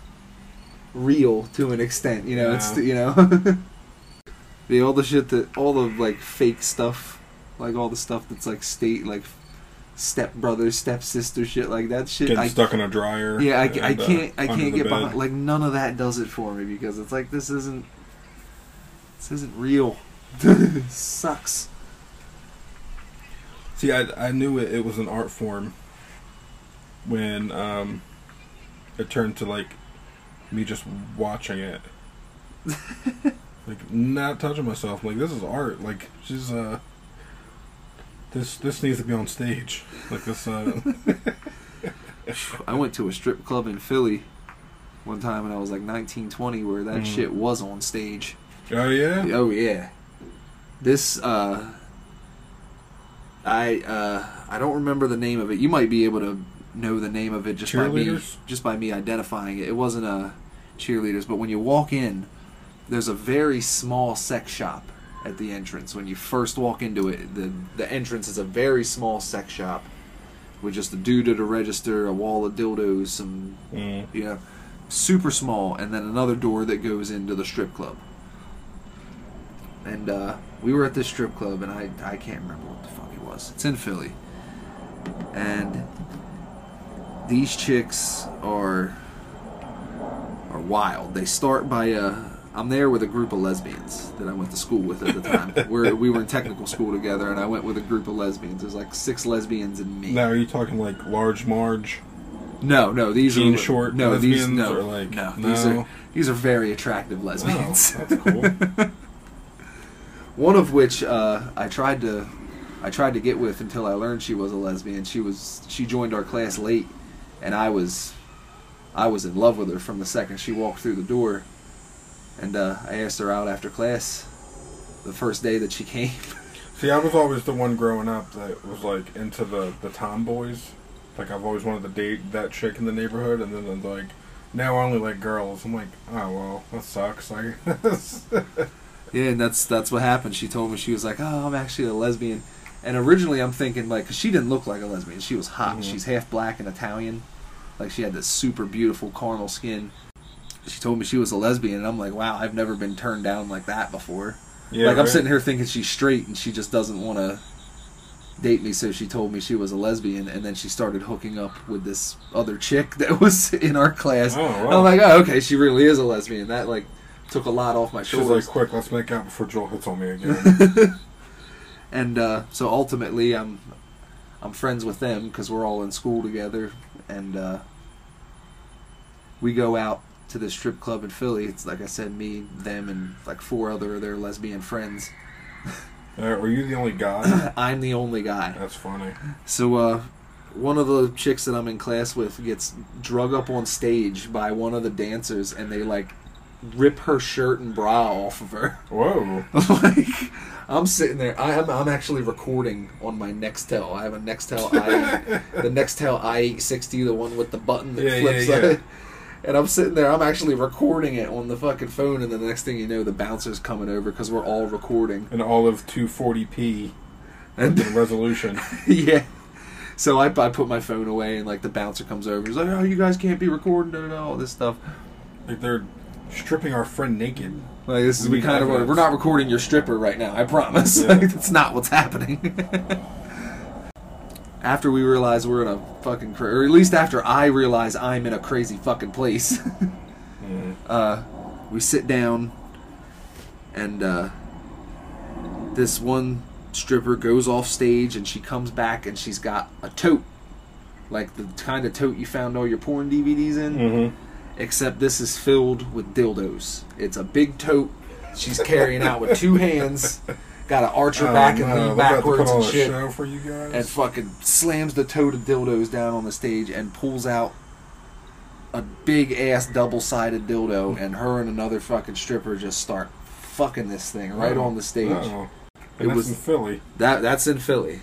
real to an extent. You know, it's you know, the all the shit that all the like fake stuff, like all the stuff that's like state like step brother, step sister shit like that shit. getting I, stuck in a dryer. yeah, I, and, I uh, can't I can't get bed. behind like none of that does it for me because it's like this isn't this isn't real. Sucks. See, I, I knew it, it was an art form when um, it turned to like me just watching it. like not touching myself. Like this is art. Like she's uh this this needs to be on stage. Like this uh I went to a strip club in Philly one time when I was like 19, 20 where that Mhm. shit was on stage. Oh yeah? Oh yeah. This uh I uh I don't remember the name of it. You might be able to know the name of it just by me just by me identifying it. It wasn't a cheerleaders, but when you walk in, there's a very small sex shop at the entrance. When you first walk into it, the the entrance is a very small sex shop with just a dude at a register, a wall of dildos, some Mm. you know, super small, and then another door that goes into the strip club. And uh, we were at this strip club, and I I can't remember what the fuck it was. It's in Philly, and these chicks are are wild. They start by uh, I'm there with a group of lesbians that I went to school with at the time. we're, we were in technical school together, and I went with a group of lesbians. There's like six lesbians and me. Now are you talking like large Marge? No, no, these Jean are short No, these lesbians no, or, like, no, these no? are these are very attractive lesbians. Oh, that's cool. One of which uh, I tried to I tried to get with until I learned she was a lesbian. She was she joined our class late, and I was I was in love with her from the second she walked through the door. And uh, I asked her out after class the first day that she came. See, I was always the one growing up that was like into the the tomboys. Like I've always wanted to date that chick in the neighborhood, and then I'm like, now I only like girls. I'm like, oh well, that sucks. I Yeah, and that's that's what happened. She told me she was like, "Oh, I'm actually a lesbian." And originally, I'm thinking like, 'cause she didn't look like a lesbian. She was hot. Mhm. She's half black and Italian. Like she had this super beautiful caramel skin. She told me she was a lesbian, and I'm like, "Wow, I've never been turned down like that before." yeah, like I'm sitting here thinking she's straight, and she just doesn't want to date me. So she told me she was a lesbian, and then she started hooking up with this other chick that was in our class. Oh, wow. I'm like, "Oh, okay, she really is a lesbian." That like took a lot off my shoulders. She's like, quick, let's make out before Joel hits on me again. and uh, so ultimately I'm I'm friends with them because we're all in school together, and uh, we go out to the strip club in Philly. It's like I said, me, them, and like four other of their lesbian friends. uh, are you the only guy? I'm the only guy. That's funny. So uh, one of the chicks that I'm in class with gets drug up on stage by one of the dancers, and they like rip her shirt and bra off of her. Whoa. like I'm sitting there. I am. I'm actually recording on my Nextel. I have a Nextel i the Nextel i860, the one with the button that Yeah, yeah, flips. yeah. And I'm sitting there. I'm actually recording it on the fucking phone, and the next thing you know, the bouncer's coming over because we're all recording. An olive 240p And resolution. yeah. So I, I put my phone away, and like the bouncer comes over. He's like, "Oh, you guys can't be recording, all this stuff." Like they're stripping our friend naked. Like this is we, kind of we're not recording your stripper right now. I promise. Yeah. Like, that's not what's happening. after we realize we're in a fucking, cra- or at least after I realize I'm in a crazy fucking place, Mm. uh, we sit down, and uh, this one stripper goes off stage, and she comes back, and she's got a tote, like the kind of tote you found all your porn DVDs in Mm-hmm. Except this is filled with dildos. It's a big tote. She's carrying out with two hands. Got to arch her oh, back and lean backwards and shit. show for you guys. And fucking slams the tote of dildos down on the stage and pulls out a big ass double sided dildo. And her and another fucking stripper just start fucking this thing right Oh. on the stage. Oh. It that's was- in Philly. That that's in Philly.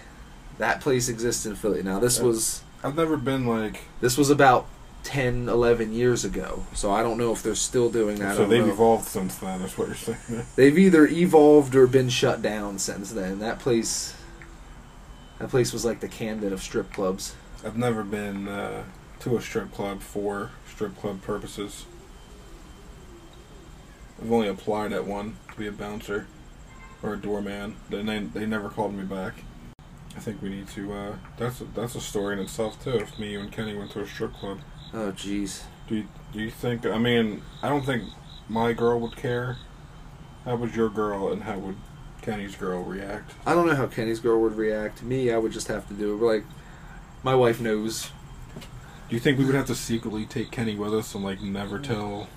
That place exists in Philly. Now this was I've never been like. this was about 10, 11 years ago. So I don't know if they're still doing that. So they've know. evolved since then. Is what you're saying? They've either evolved or been shut down since then. That place, that place was like the Camden of strip clubs. I've never been uh, to a strip club for strip club purposes. I've only applied at one to be a bouncer or a doorman. They, they never called me back. I think we need to. Uh, that's a, that's a story in itself too. If me, and Kenny went to a strip club, Oh, jeez. do you, do you think? I mean, I don't think my girl would care. How would your girl and how would Kenny's girl react? I don't know how Kenny's girl would react. Me, I would just have to do it. Like, my wife knows Do you think we would have to secretly take Kenny with us and like never mm. tell?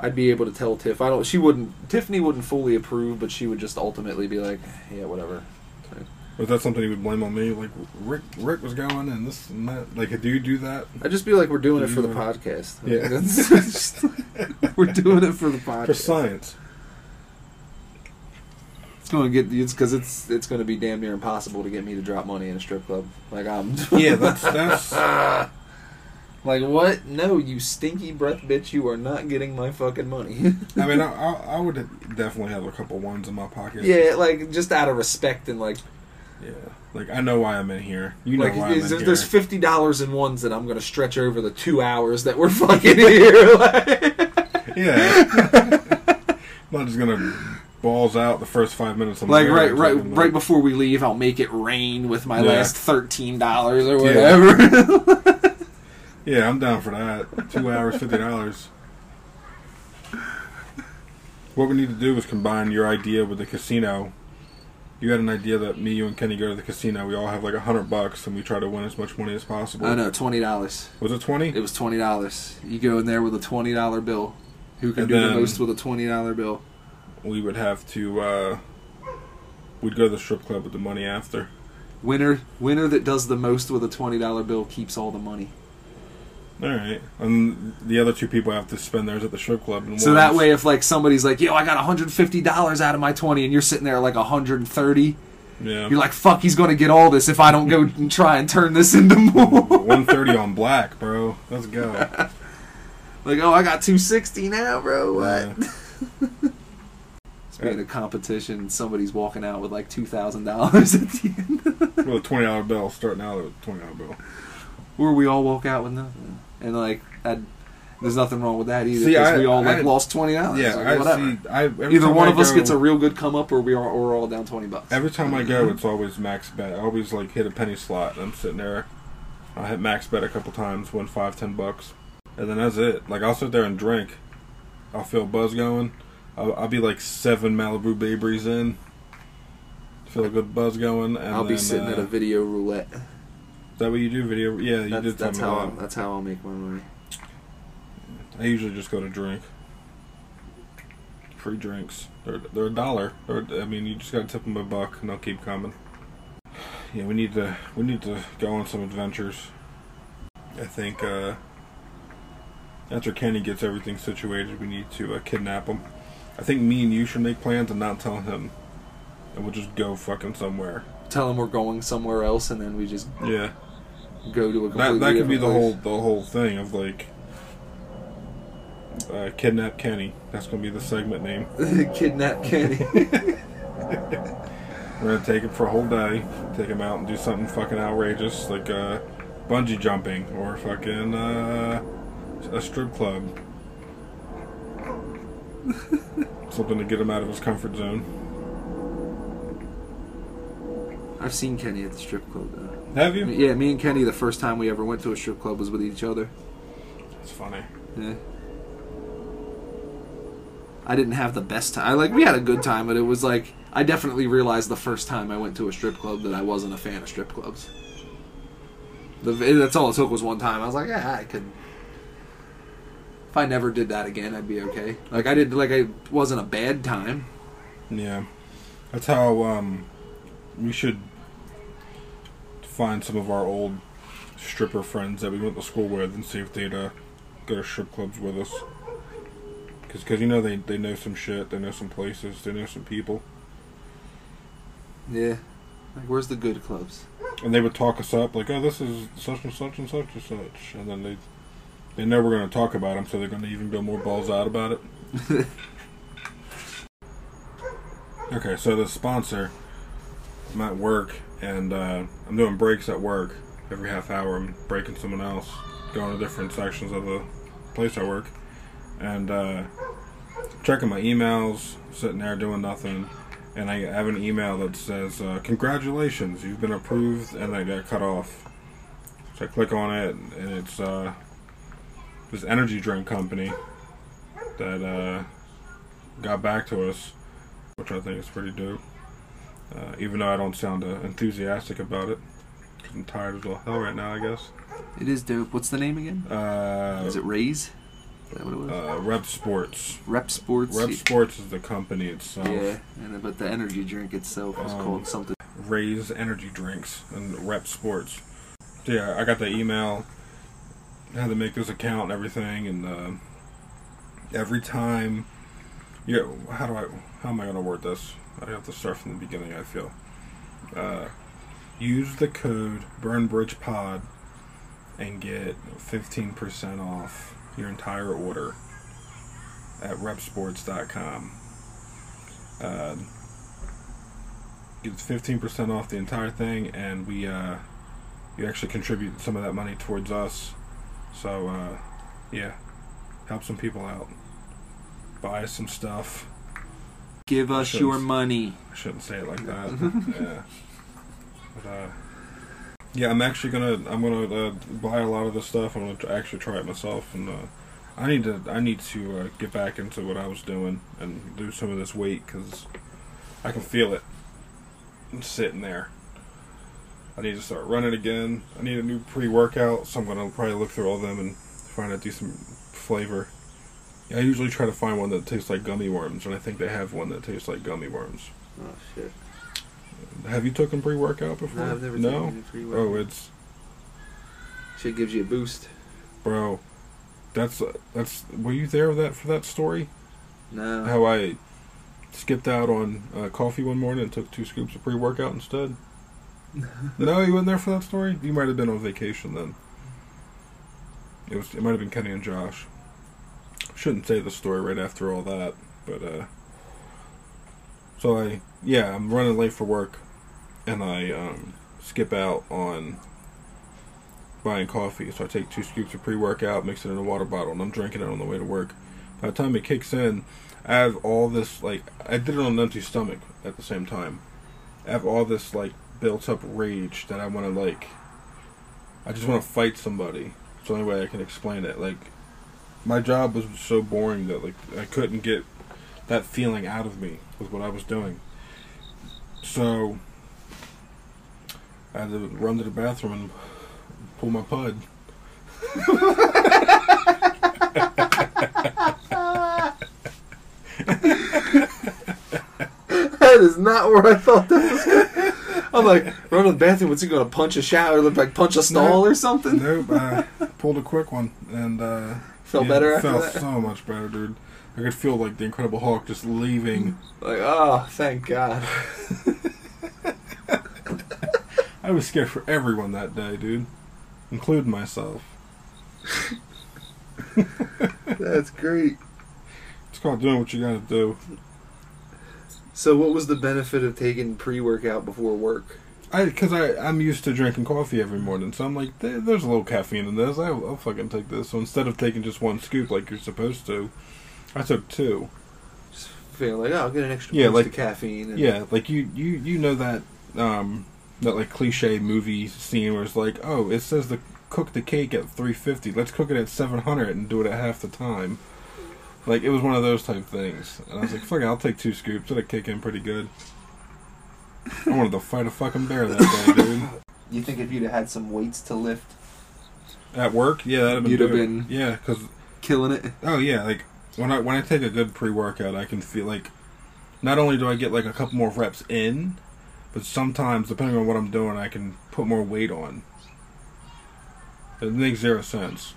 I'd be able to tell Tiff. I don't. She wouldn't. Tiffany wouldn't fully approve, but she would just ultimately be like, "Yeah, whatever." Was that something he would blame on me? Like Rick, Rick was going and this and that. Like, do you do that? I'd just be like, "We're doing it for the podcast." Yeah. Just- we're doing it for the podcast. For science. It's going to get it's because it's it's going to be damn near impossible to get me to drop money in a strip club. Like I'm. Yeah, that's that's. like what? No, you stinky breath bitch! You are not getting my fucking money. I mean, I, I, I would definitely have a couple ones in my pocket. yeah, like just out of respect and like Yeah. Like I know why I'm in here. You know like why I'm in here. there's fifty dollars in ones that I'm going to stretch over the two hours that we're fucking here. like, Yeah. I'm not just gonna balls out the first five minutes. I'm like right right fucking, right before we leave, I'll make it rain with my Yeah. last thirteen dollars or Yeah. whatever. Yeah, I'm down for that. Two hours, fifty dollars. What we need to do is combine your idea with the casino. You had an idea that me, you, and Kenny go to the casino. We all have like a hundred bucks, and we try to win as much money as possible. I know twenty dollars. Was it twenty? It was twenty dollars. You go in there with a twenty dollar bill. Who can And do the most with a twenty dollar bill? We would have to. uh We'd go to the strip club with the money after. Winner winner that does the most with a twenty dollar bill keeps all the money. All right, and the other two people have to spend theirs at the strip club. And So that way, if like somebody's like, "Yo, I got one hundred fifty dollars out of my 20 and you're sitting there like hundred and thirty, yeah, you're like, "Fuck, he's gonna get all this if I don't go and try and turn this into more." one thirty on black, bro. Let's go. like, oh, I got two sixty now, bro. What? Yeah. Speaking of competition, somebody's walking out with like two thousand dollars at the end, With a twenty dollar bill, starting out with a twenty dollar bill. or we all walk out with nothing, and like, that, there's nothing wrong with that either See, because I- we all like I- lost twenty dollars. Yeah, like, I whatever. see. I Either one I of us gets a real good come up, or we are, or we're all down twenty bucks. Every time I go, it's always max bet. I always like hit a penny slot, and I'm sitting there. I hit max bet a couple times, win five, ten bucks, and then that's it. Like I'll sit there and drink. I'll feel buzz going. I'll, I'll be like seven Malibu Bay Breeze in. Feel a good buzz going, and I'll be sitting uh, at a video roulette. That what you do? Video? Yeah, you That's, did that's how that. I'll, that's how I'll make my money. I usually just go to drink. Free drinks. They're they're a dollar. They're, I mean, you just gotta tip them a buck, and they'll keep coming. Yeah, we need to we need to go on some adventures. I think uh, after Kenny gets everything situated, we need to uh, kidnap him. I think me and you should make plans and not tell him, and we'll just go fucking somewhere. Tell him we're going somewhere else, and then we just Yeah, go to a that that could be the whole the whole thing of like. Uh, kidnap Kenny. That's gonna be the segment name. Kidnap Kenny. We're gonna take him for a whole day, take him out and do something fucking outrageous like uh, bungee jumping or fucking uh, a strip club. something to get him out of his comfort zone. I've seen Kenny at the strip club. Though. Have you? Yeah, me and Kenny, the first time we ever went to a strip club was with each other. It's funny. Yeah. I didn't have the best time. I like we had a good time, but it was like I definitely realized the first time I went to a strip club that I wasn't a fan of strip clubs. The, that's all it took was one time. I was like, yeah, I could. If I never did that again, I'd be okay. Like I did, like I wasn't a bad time. Yeah, that's how um, we should find some of our old stripper friends that we went to school with and see if they'd uh, go to strip clubs with us. Cause, cause you know they they know some shit, they know some places, they know some people, Yeah. Like, where's the good clubs? and they would talk us up like, oh, this is such and such and such and such, and then they they know we're gonna talk about them, so they're gonna even go more balls out about it. Okay, so the sponsor, I'm at work and uh, I'm doing breaks at work. Every half hour, I'm breaking someone else, going to different sections of the place I work, and uh, checking my emails, sitting there doing nothing, and I have an email that says, uh, "Congratulations, you've been approved," and I got cut off. So I click on it, and it's uh, this energy drink company that uh, got back to us which I think is pretty dope. Uh, even though I don't sound uh, enthusiastic about it, because I'm tired as all hell right now, I guess. It is dope. What's the name again? Uh, is it Raze? Is that what it was? uh, Repp Sports. Repp Sports. Repp Sports is the company itself. Yeah, and but the energy drink itself is Um, called something. Raze Energy Drinks and Repp Sports. So yeah, I got the email. Had to make this account and everything, and uh, every time, yeah. How do I? How am I gonna word this? I have to start from the beginning. I feel. Uh, use the code BurnBridgePod and get fifteen percent off your entire order at reppsports.com. Uh, fifteen percent off the entire thing, and we uh, you actually contribute some of that money towards us. So uh, yeah, help some people out. Buy some stuff. Give us your money. I shouldn't say it like that. yeah, but uh, yeah, I'm actually gonna I'm gonna uh, buy a lot of this stuff. I'm gonna actually try it myself, and uh, I need to I need to uh, get back into what I was doing and do some of this weight because I can feel it I'm sitting there. I need to start running again. I need a new pre-workout, so I'm gonna probably look through all them and find a decent flavor. I usually try to find one that tastes like gummy worms, and I think they have one that tastes like gummy worms. Oh shit! Have you taken pre-workout before? No, I've never no? taken pre-workout. Oh, it's Shit gives you a boost. bro. That's that's. Were you there that for that story? No. How I skipped out on uh, coffee one morning and took two scoops of pre-workout instead. no, you weren't there for that story. You might have been on vacation then. It was. It might have been Kenny and Josh. Shouldn't say the story right after all that, but uh. So I yeah I'm running late for work, and I um skip out on buying coffee. So I take two scoops of pre-workout, mix it in a water bottle, and I'm drinking it on the way to work. By the time it kicks in, I have all this like I did it on an empty stomach at the same time. I have all this like built up rage that I want to like. I just want to fight somebody. It's the only way I can explain it. Like my job was so boring that like I couldn't get that feeling out of me with what I was doing. So I had to run to the bathroom and pull my pud. that is not where I thought that was. Going. I'm like, run to the bathroom. What's he gonna punch a shower? Look like punch a stall No. or something? Nope, I pulled a quick one and uh, Felt yeah, better felt that. so much better, dude. I could feel like the Incredible Hulk just leaving. Like, oh, thank God. I was scared for everyone that day, dude, including myself. That's great. It's called doing what you gotta do. So, what was the benefit of taking pre-workout before work? I, cause I, I'm used to drinking coffee every morning, so I'm like, there, there's a little caffeine in this. I'll, I'll fucking take this. So instead of taking just one scoop like you're supposed to, I took two. Just feel like, oh, I'll get an extra Yeah, like- of caffeine. And Yeah, like you, you, you know that, um, that like cliche movie scene where it's like, oh, it says to cook the cake at 350. Let's cook it at 700 and do it at half the time. Like it was one of those type things, and I was like, fuck it, I'll take two scoops. It'll kick in pretty good. I wanted to fight a fucking bear that day, dude. You think if you'd have had some weights to lift, At work, yeah, that'd have been. You'd have dope. been- Yeah, because killing it? oh yeah, like when I when I take a good pre workout, I can feel like not only do I get like a couple more reps in, but sometimes depending on what I'm doing, I can put more weight on. It makes zero sense.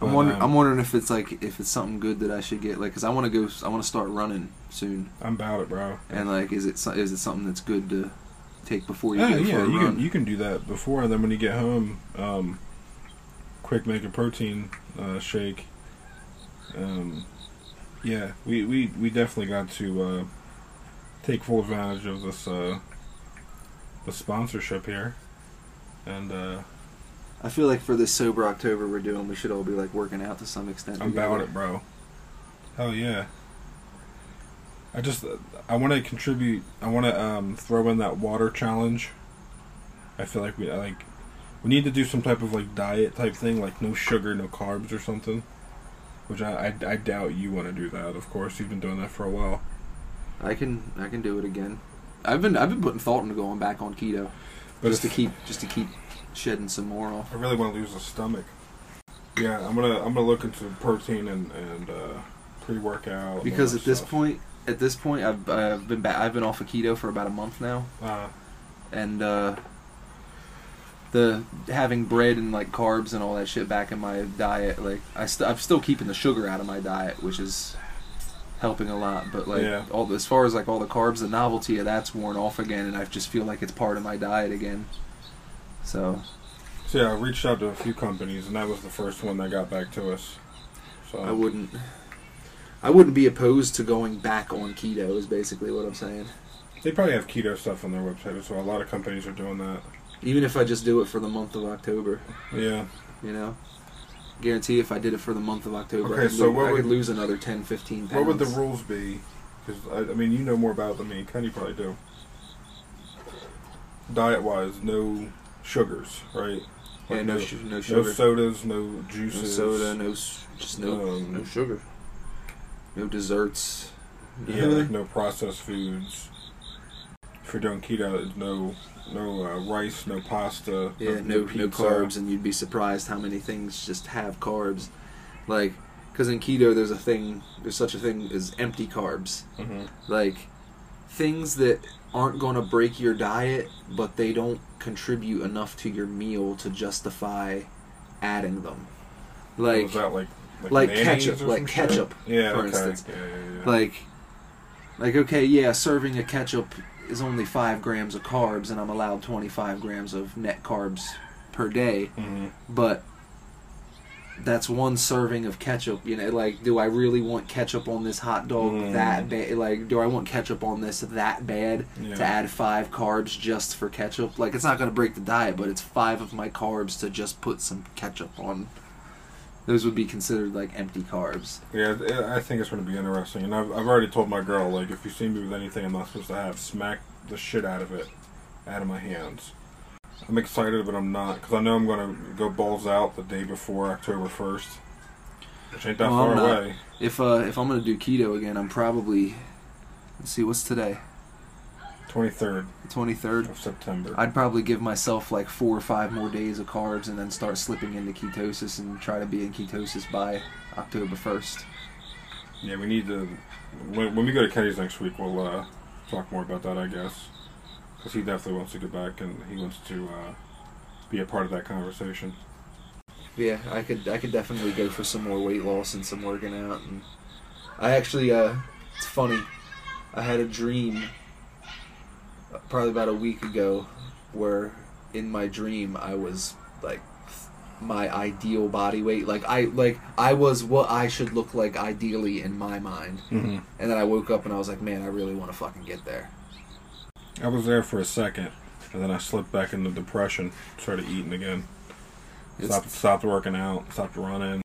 I'm But, wondering. um, I'm wondering if it's like if it's something good that I should get, like, cause I want to go. I want to start running soon, I'm about it, bro. and like, is it so- is it something that's good to take before you Yeah, go yeah, for a you run? can you can do that before, and then when you get home, um, quick make a protein uh, shake. Um, yeah, we, we, we definitely got to uh, take full advantage of this uh, the sponsorship here, and uh, I feel like for this sober October we're doing, we should all be like working out to some extent. I'm together. about it, bro. Hell yeah. I just I want to contribute. I want to um, throw in that water challenge. I feel like we like we need to do some type of like diet type thing, like no sugar, no carbs, or something. Which I I, I doubt you want to do that. Of course, you've been doing that for a while. I can I can do it again. I've been I've been putting thought into going back on keto. But just to keep just to keep shedding some more off. I really want to lose the stomach. Yeah, I'm gonna I'm gonna look into protein and and uh, pre workout. Because at this stuff. point, at this point, I've I've been back, I've been off of keto for about a month now, uh, and uh, the having bread and like carbs and all that shit back in my diet, like I st- I'm still keeping the sugar out of my diet, which is helping a lot. But like Yeah. all as far as like all the carbs, the novelty of that's worn off again, and I just feel like it's part of my diet again. So so yeah, I reached out to a few companies, and that was the first one that got back to us. So I wouldn't. I wouldn't be opposed to going back on keto. Is basically what I'm saying. They probably have keto stuff on their website, so a lot of companies are doing that. Even if I just do it for the month of October, Yeah. you know, guarantee if I did it for the month of October, Okay, I, could, so lo- I could would- lose another 10, 15 pounds. What would the rules be? Because I, I mean, you know more about it than me. Ken, you probably do. Diet wise, no sugars, right? Yeah, Like no, no, no no sugar, sodas, no no juices. soda, no just no Um, no sugar, no desserts. Yeah, like no processed foods. If you're doing keto, no no uh, rice, no pasta, Yeah, no, no pizza. carbs, and you'd be surprised how many things just have carbs. Like, because in keto, there's a thing, there's such a thing as empty carbs. Mhm. Like, things that aren't going to break your diet, but they don't contribute enough to your meal to justify adding them. Like, was that like like ketchup, like shit? ketchup, Yeah, for okay. instance. Yeah, yeah, yeah. like, like okay, yeah, serving a ketchup is only five grams of carbs, and I'm allowed 25 grams of net carbs per day. Mhm. but that's one serving of ketchup. You know, like, do I really want ketchup on this hot dog Mm. that bad? Like, do I want ketchup on this that bad Yeah. to add five carbs just for ketchup? Like, it's not going to break the diet, but it's five of my carbs to just put some ketchup on. Those would be considered like empty carbs. Yeah, I think it's going to be interesting. And I've, I've already told my girl, like, if you see me with anything I'm not supposed to have, smack the shit out of it out of my hands. I'm excited, but I'm not, because I know I'm going to go balls out the day before October 1st, which ain't that Well, far away. If uh, if I'm going to do keto again, I'm probably let's see what's today, 23rd the 23rd. of September. I'd probably give myself like four or five more days of carbs and then start slipping into ketosis and try to be in ketosis by October 1st. yeah, we need to. When, when we go to Kenny's next week, we'll uh, talk more about that, I guess. Because he definitely wants to get back and he wants to uh, be a part of that conversation. Yeah, I could I could definitely go for some more weight loss and some working out and I actually uh it's funny. I had a dream probably about a week ago where in my dream I was like my ideal body weight like I like I was what I should look like ideally in my mind Mm-hmm. and then I woke up and I was like man I really want to fucking get there I was there for a second, and then I slipped back into depression. Started eating again. It's- Stopped, stopped working out. Stopped running.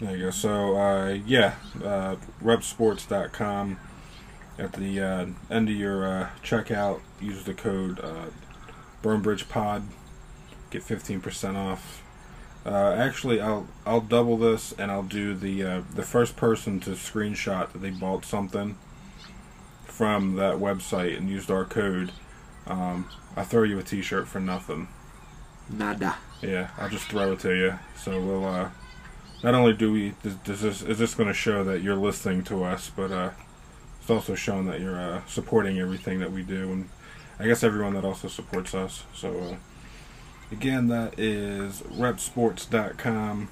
There you go. So uh, yeah, uh, reppsports.com. At the uh, end of your uh, checkout, use the code uh, BurnBridgePod. Get fifteen percent off. Uh, actually, I'll I'll double this, and I'll do the uh, the first person to screenshot that they bought something from that website and used our code. Um, I'll throw you a T-shirt for nothing. nada Yeah, I'll just throw it to you. So we'll uh, not only do we does, does this is this going to show that you're listening to us, but uh, it's also showing that you're uh, supporting everything that we do, and I guess everyone that also supports us. So uh, again, that is reppsports.com.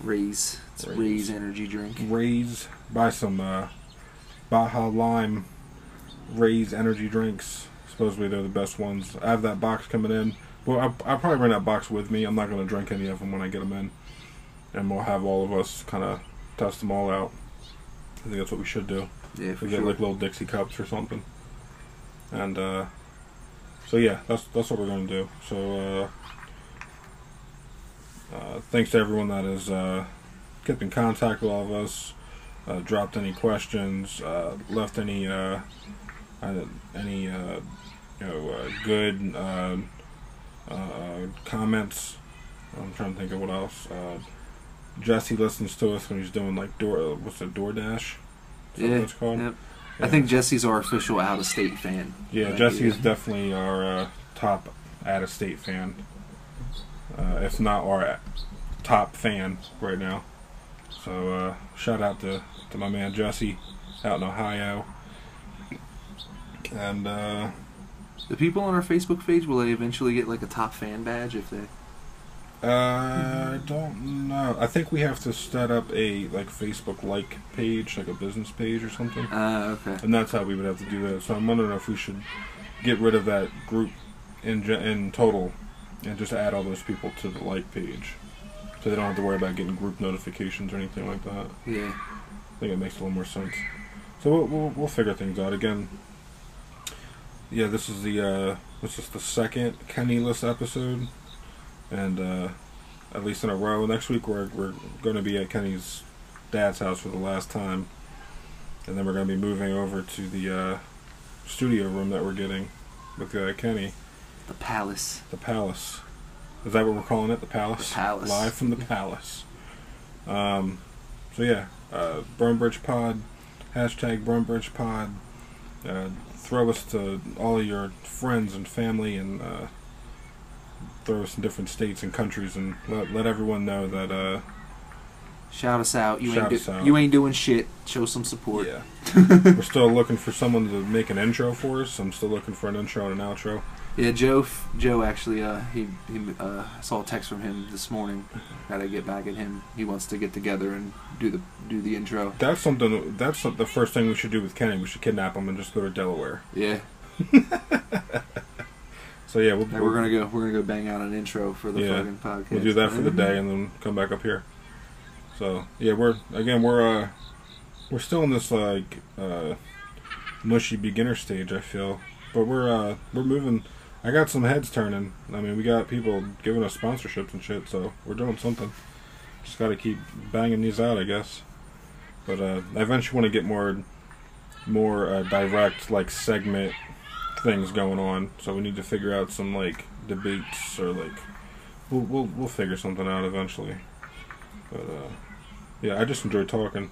Raze it's Raze. Raze energy drink Raze buy some uh, Baja Lime Raze energy drinks. Supposedly they're the best ones. I have that box coming in. Well, I'll, I'll probably bring that box with me. I'm not going to drink any of them when I get them in, and we'll have all of us kind of test them all out. I think that's what we should do. Yeah for We get sure like little Dixie cups or something. And uh, so yeah, that's that's what we're gonna do. So uh, uh, thanks to everyone that has uh, kept in contact with all of us, uh, dropped any questions, uh, left any any uh, you know uh, good uh, uh, comments. I'm trying to think of what else. Uh, Jesse listens to us when he's doing like door. What's it? DoorDash. Yeah yep. Yeah. I think Jesse's our official out of state fan Yeah, Like, Jesse is yeah. definitely our uh, top out of state fan, uh, if not our top fan right now. So uh, shout out to, to my man Jesse out in Ohio. And uh, The people on our Facebook page will they eventually get like a top fan badge if they? Uh, I don't know. I think we have to set up a like Facebook like page, like a business page or something. Ah, okay. and that's how we would have to do that. So I'm wondering if we should get rid of that group in ge- in total, and just add all those people to the like page, so they don't have to worry about getting group notifications or anything like that. Yeah. I think it makes a little more sense. So we'll we'll, we'll figure things out again. Yeah, this is the uh, this is the second Kennyless episode, and uh, at least in a row. Next week we're we're going to be at Kenny's dad's house for the last time, and then we're going to be moving over to the uh, studio room that we're getting with uh, Kenny, The palace. the Palace. Is that what we're calling it? The Palace. The Palace. Live from the Palace. Um, so yeah, uh, Burnbridge Pod, hashtag Burnbridge Pod. Uh, throw us to all of your friends and family, and uh, throw us in different states and countries, and let let everyone know that. Uh, Shout us out. You ain't us out. you ain't doing shit. Show some support. yeah, we're still looking for someone to make an intro for us. I'm still looking for an intro and an outro. Yeah, Joe. Joe actually, uh, he he uh, saw a text from him this morning. Got to get back at him. He wants to get together and do the do the intro. That's something. That's the first thing we should do with Kenny. We should kidnap him and just go to Delaware. Yeah, So yeah, we'll, and we're gonna go. We're gonna go bang out an intro for the Yeah. fucking podcast. We'll do that for the day and then come back up here. So yeah, we're again we're uh we're still in this like uh mushy beginner stage I feel. But we're uh we're moving I got some heads turning. I mean we got people giving us sponsorships and shit, so we're doing something. Just gotta keep banging these out I guess. But uh I eventually wanna get more more uh, direct like segment things going on. So we need to figure out some like debates or like we'll we'll, we'll figure something out eventually. But uh, yeah, I just enjoy talking.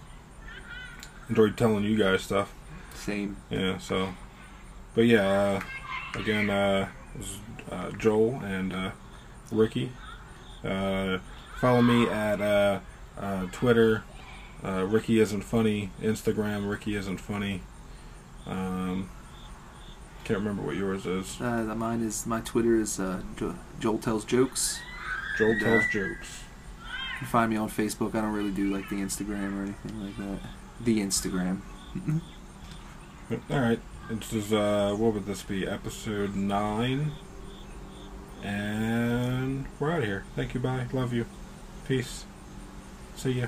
enjoy telling you guys stuff. Same. Yeah. So, but yeah, uh, again, uh, uh, Joel and uh, Ricky. Uh, follow me at uh, uh, Twitter. Uh, Ricky isn't funny. Instagram. Ricky isn't funny. Um, can't remember what yours is. Uh, the- mine is my Twitter is uh, Joel tells jokes. Joel And, uh, tells jokes. You can find me on Facebook. I don't really do like the Instagram or anything like that. The Instagram. All right. This is uh, what would this be? Episode nine, and we're out of here. Thank you. Bye. Love you. Peace. See ya.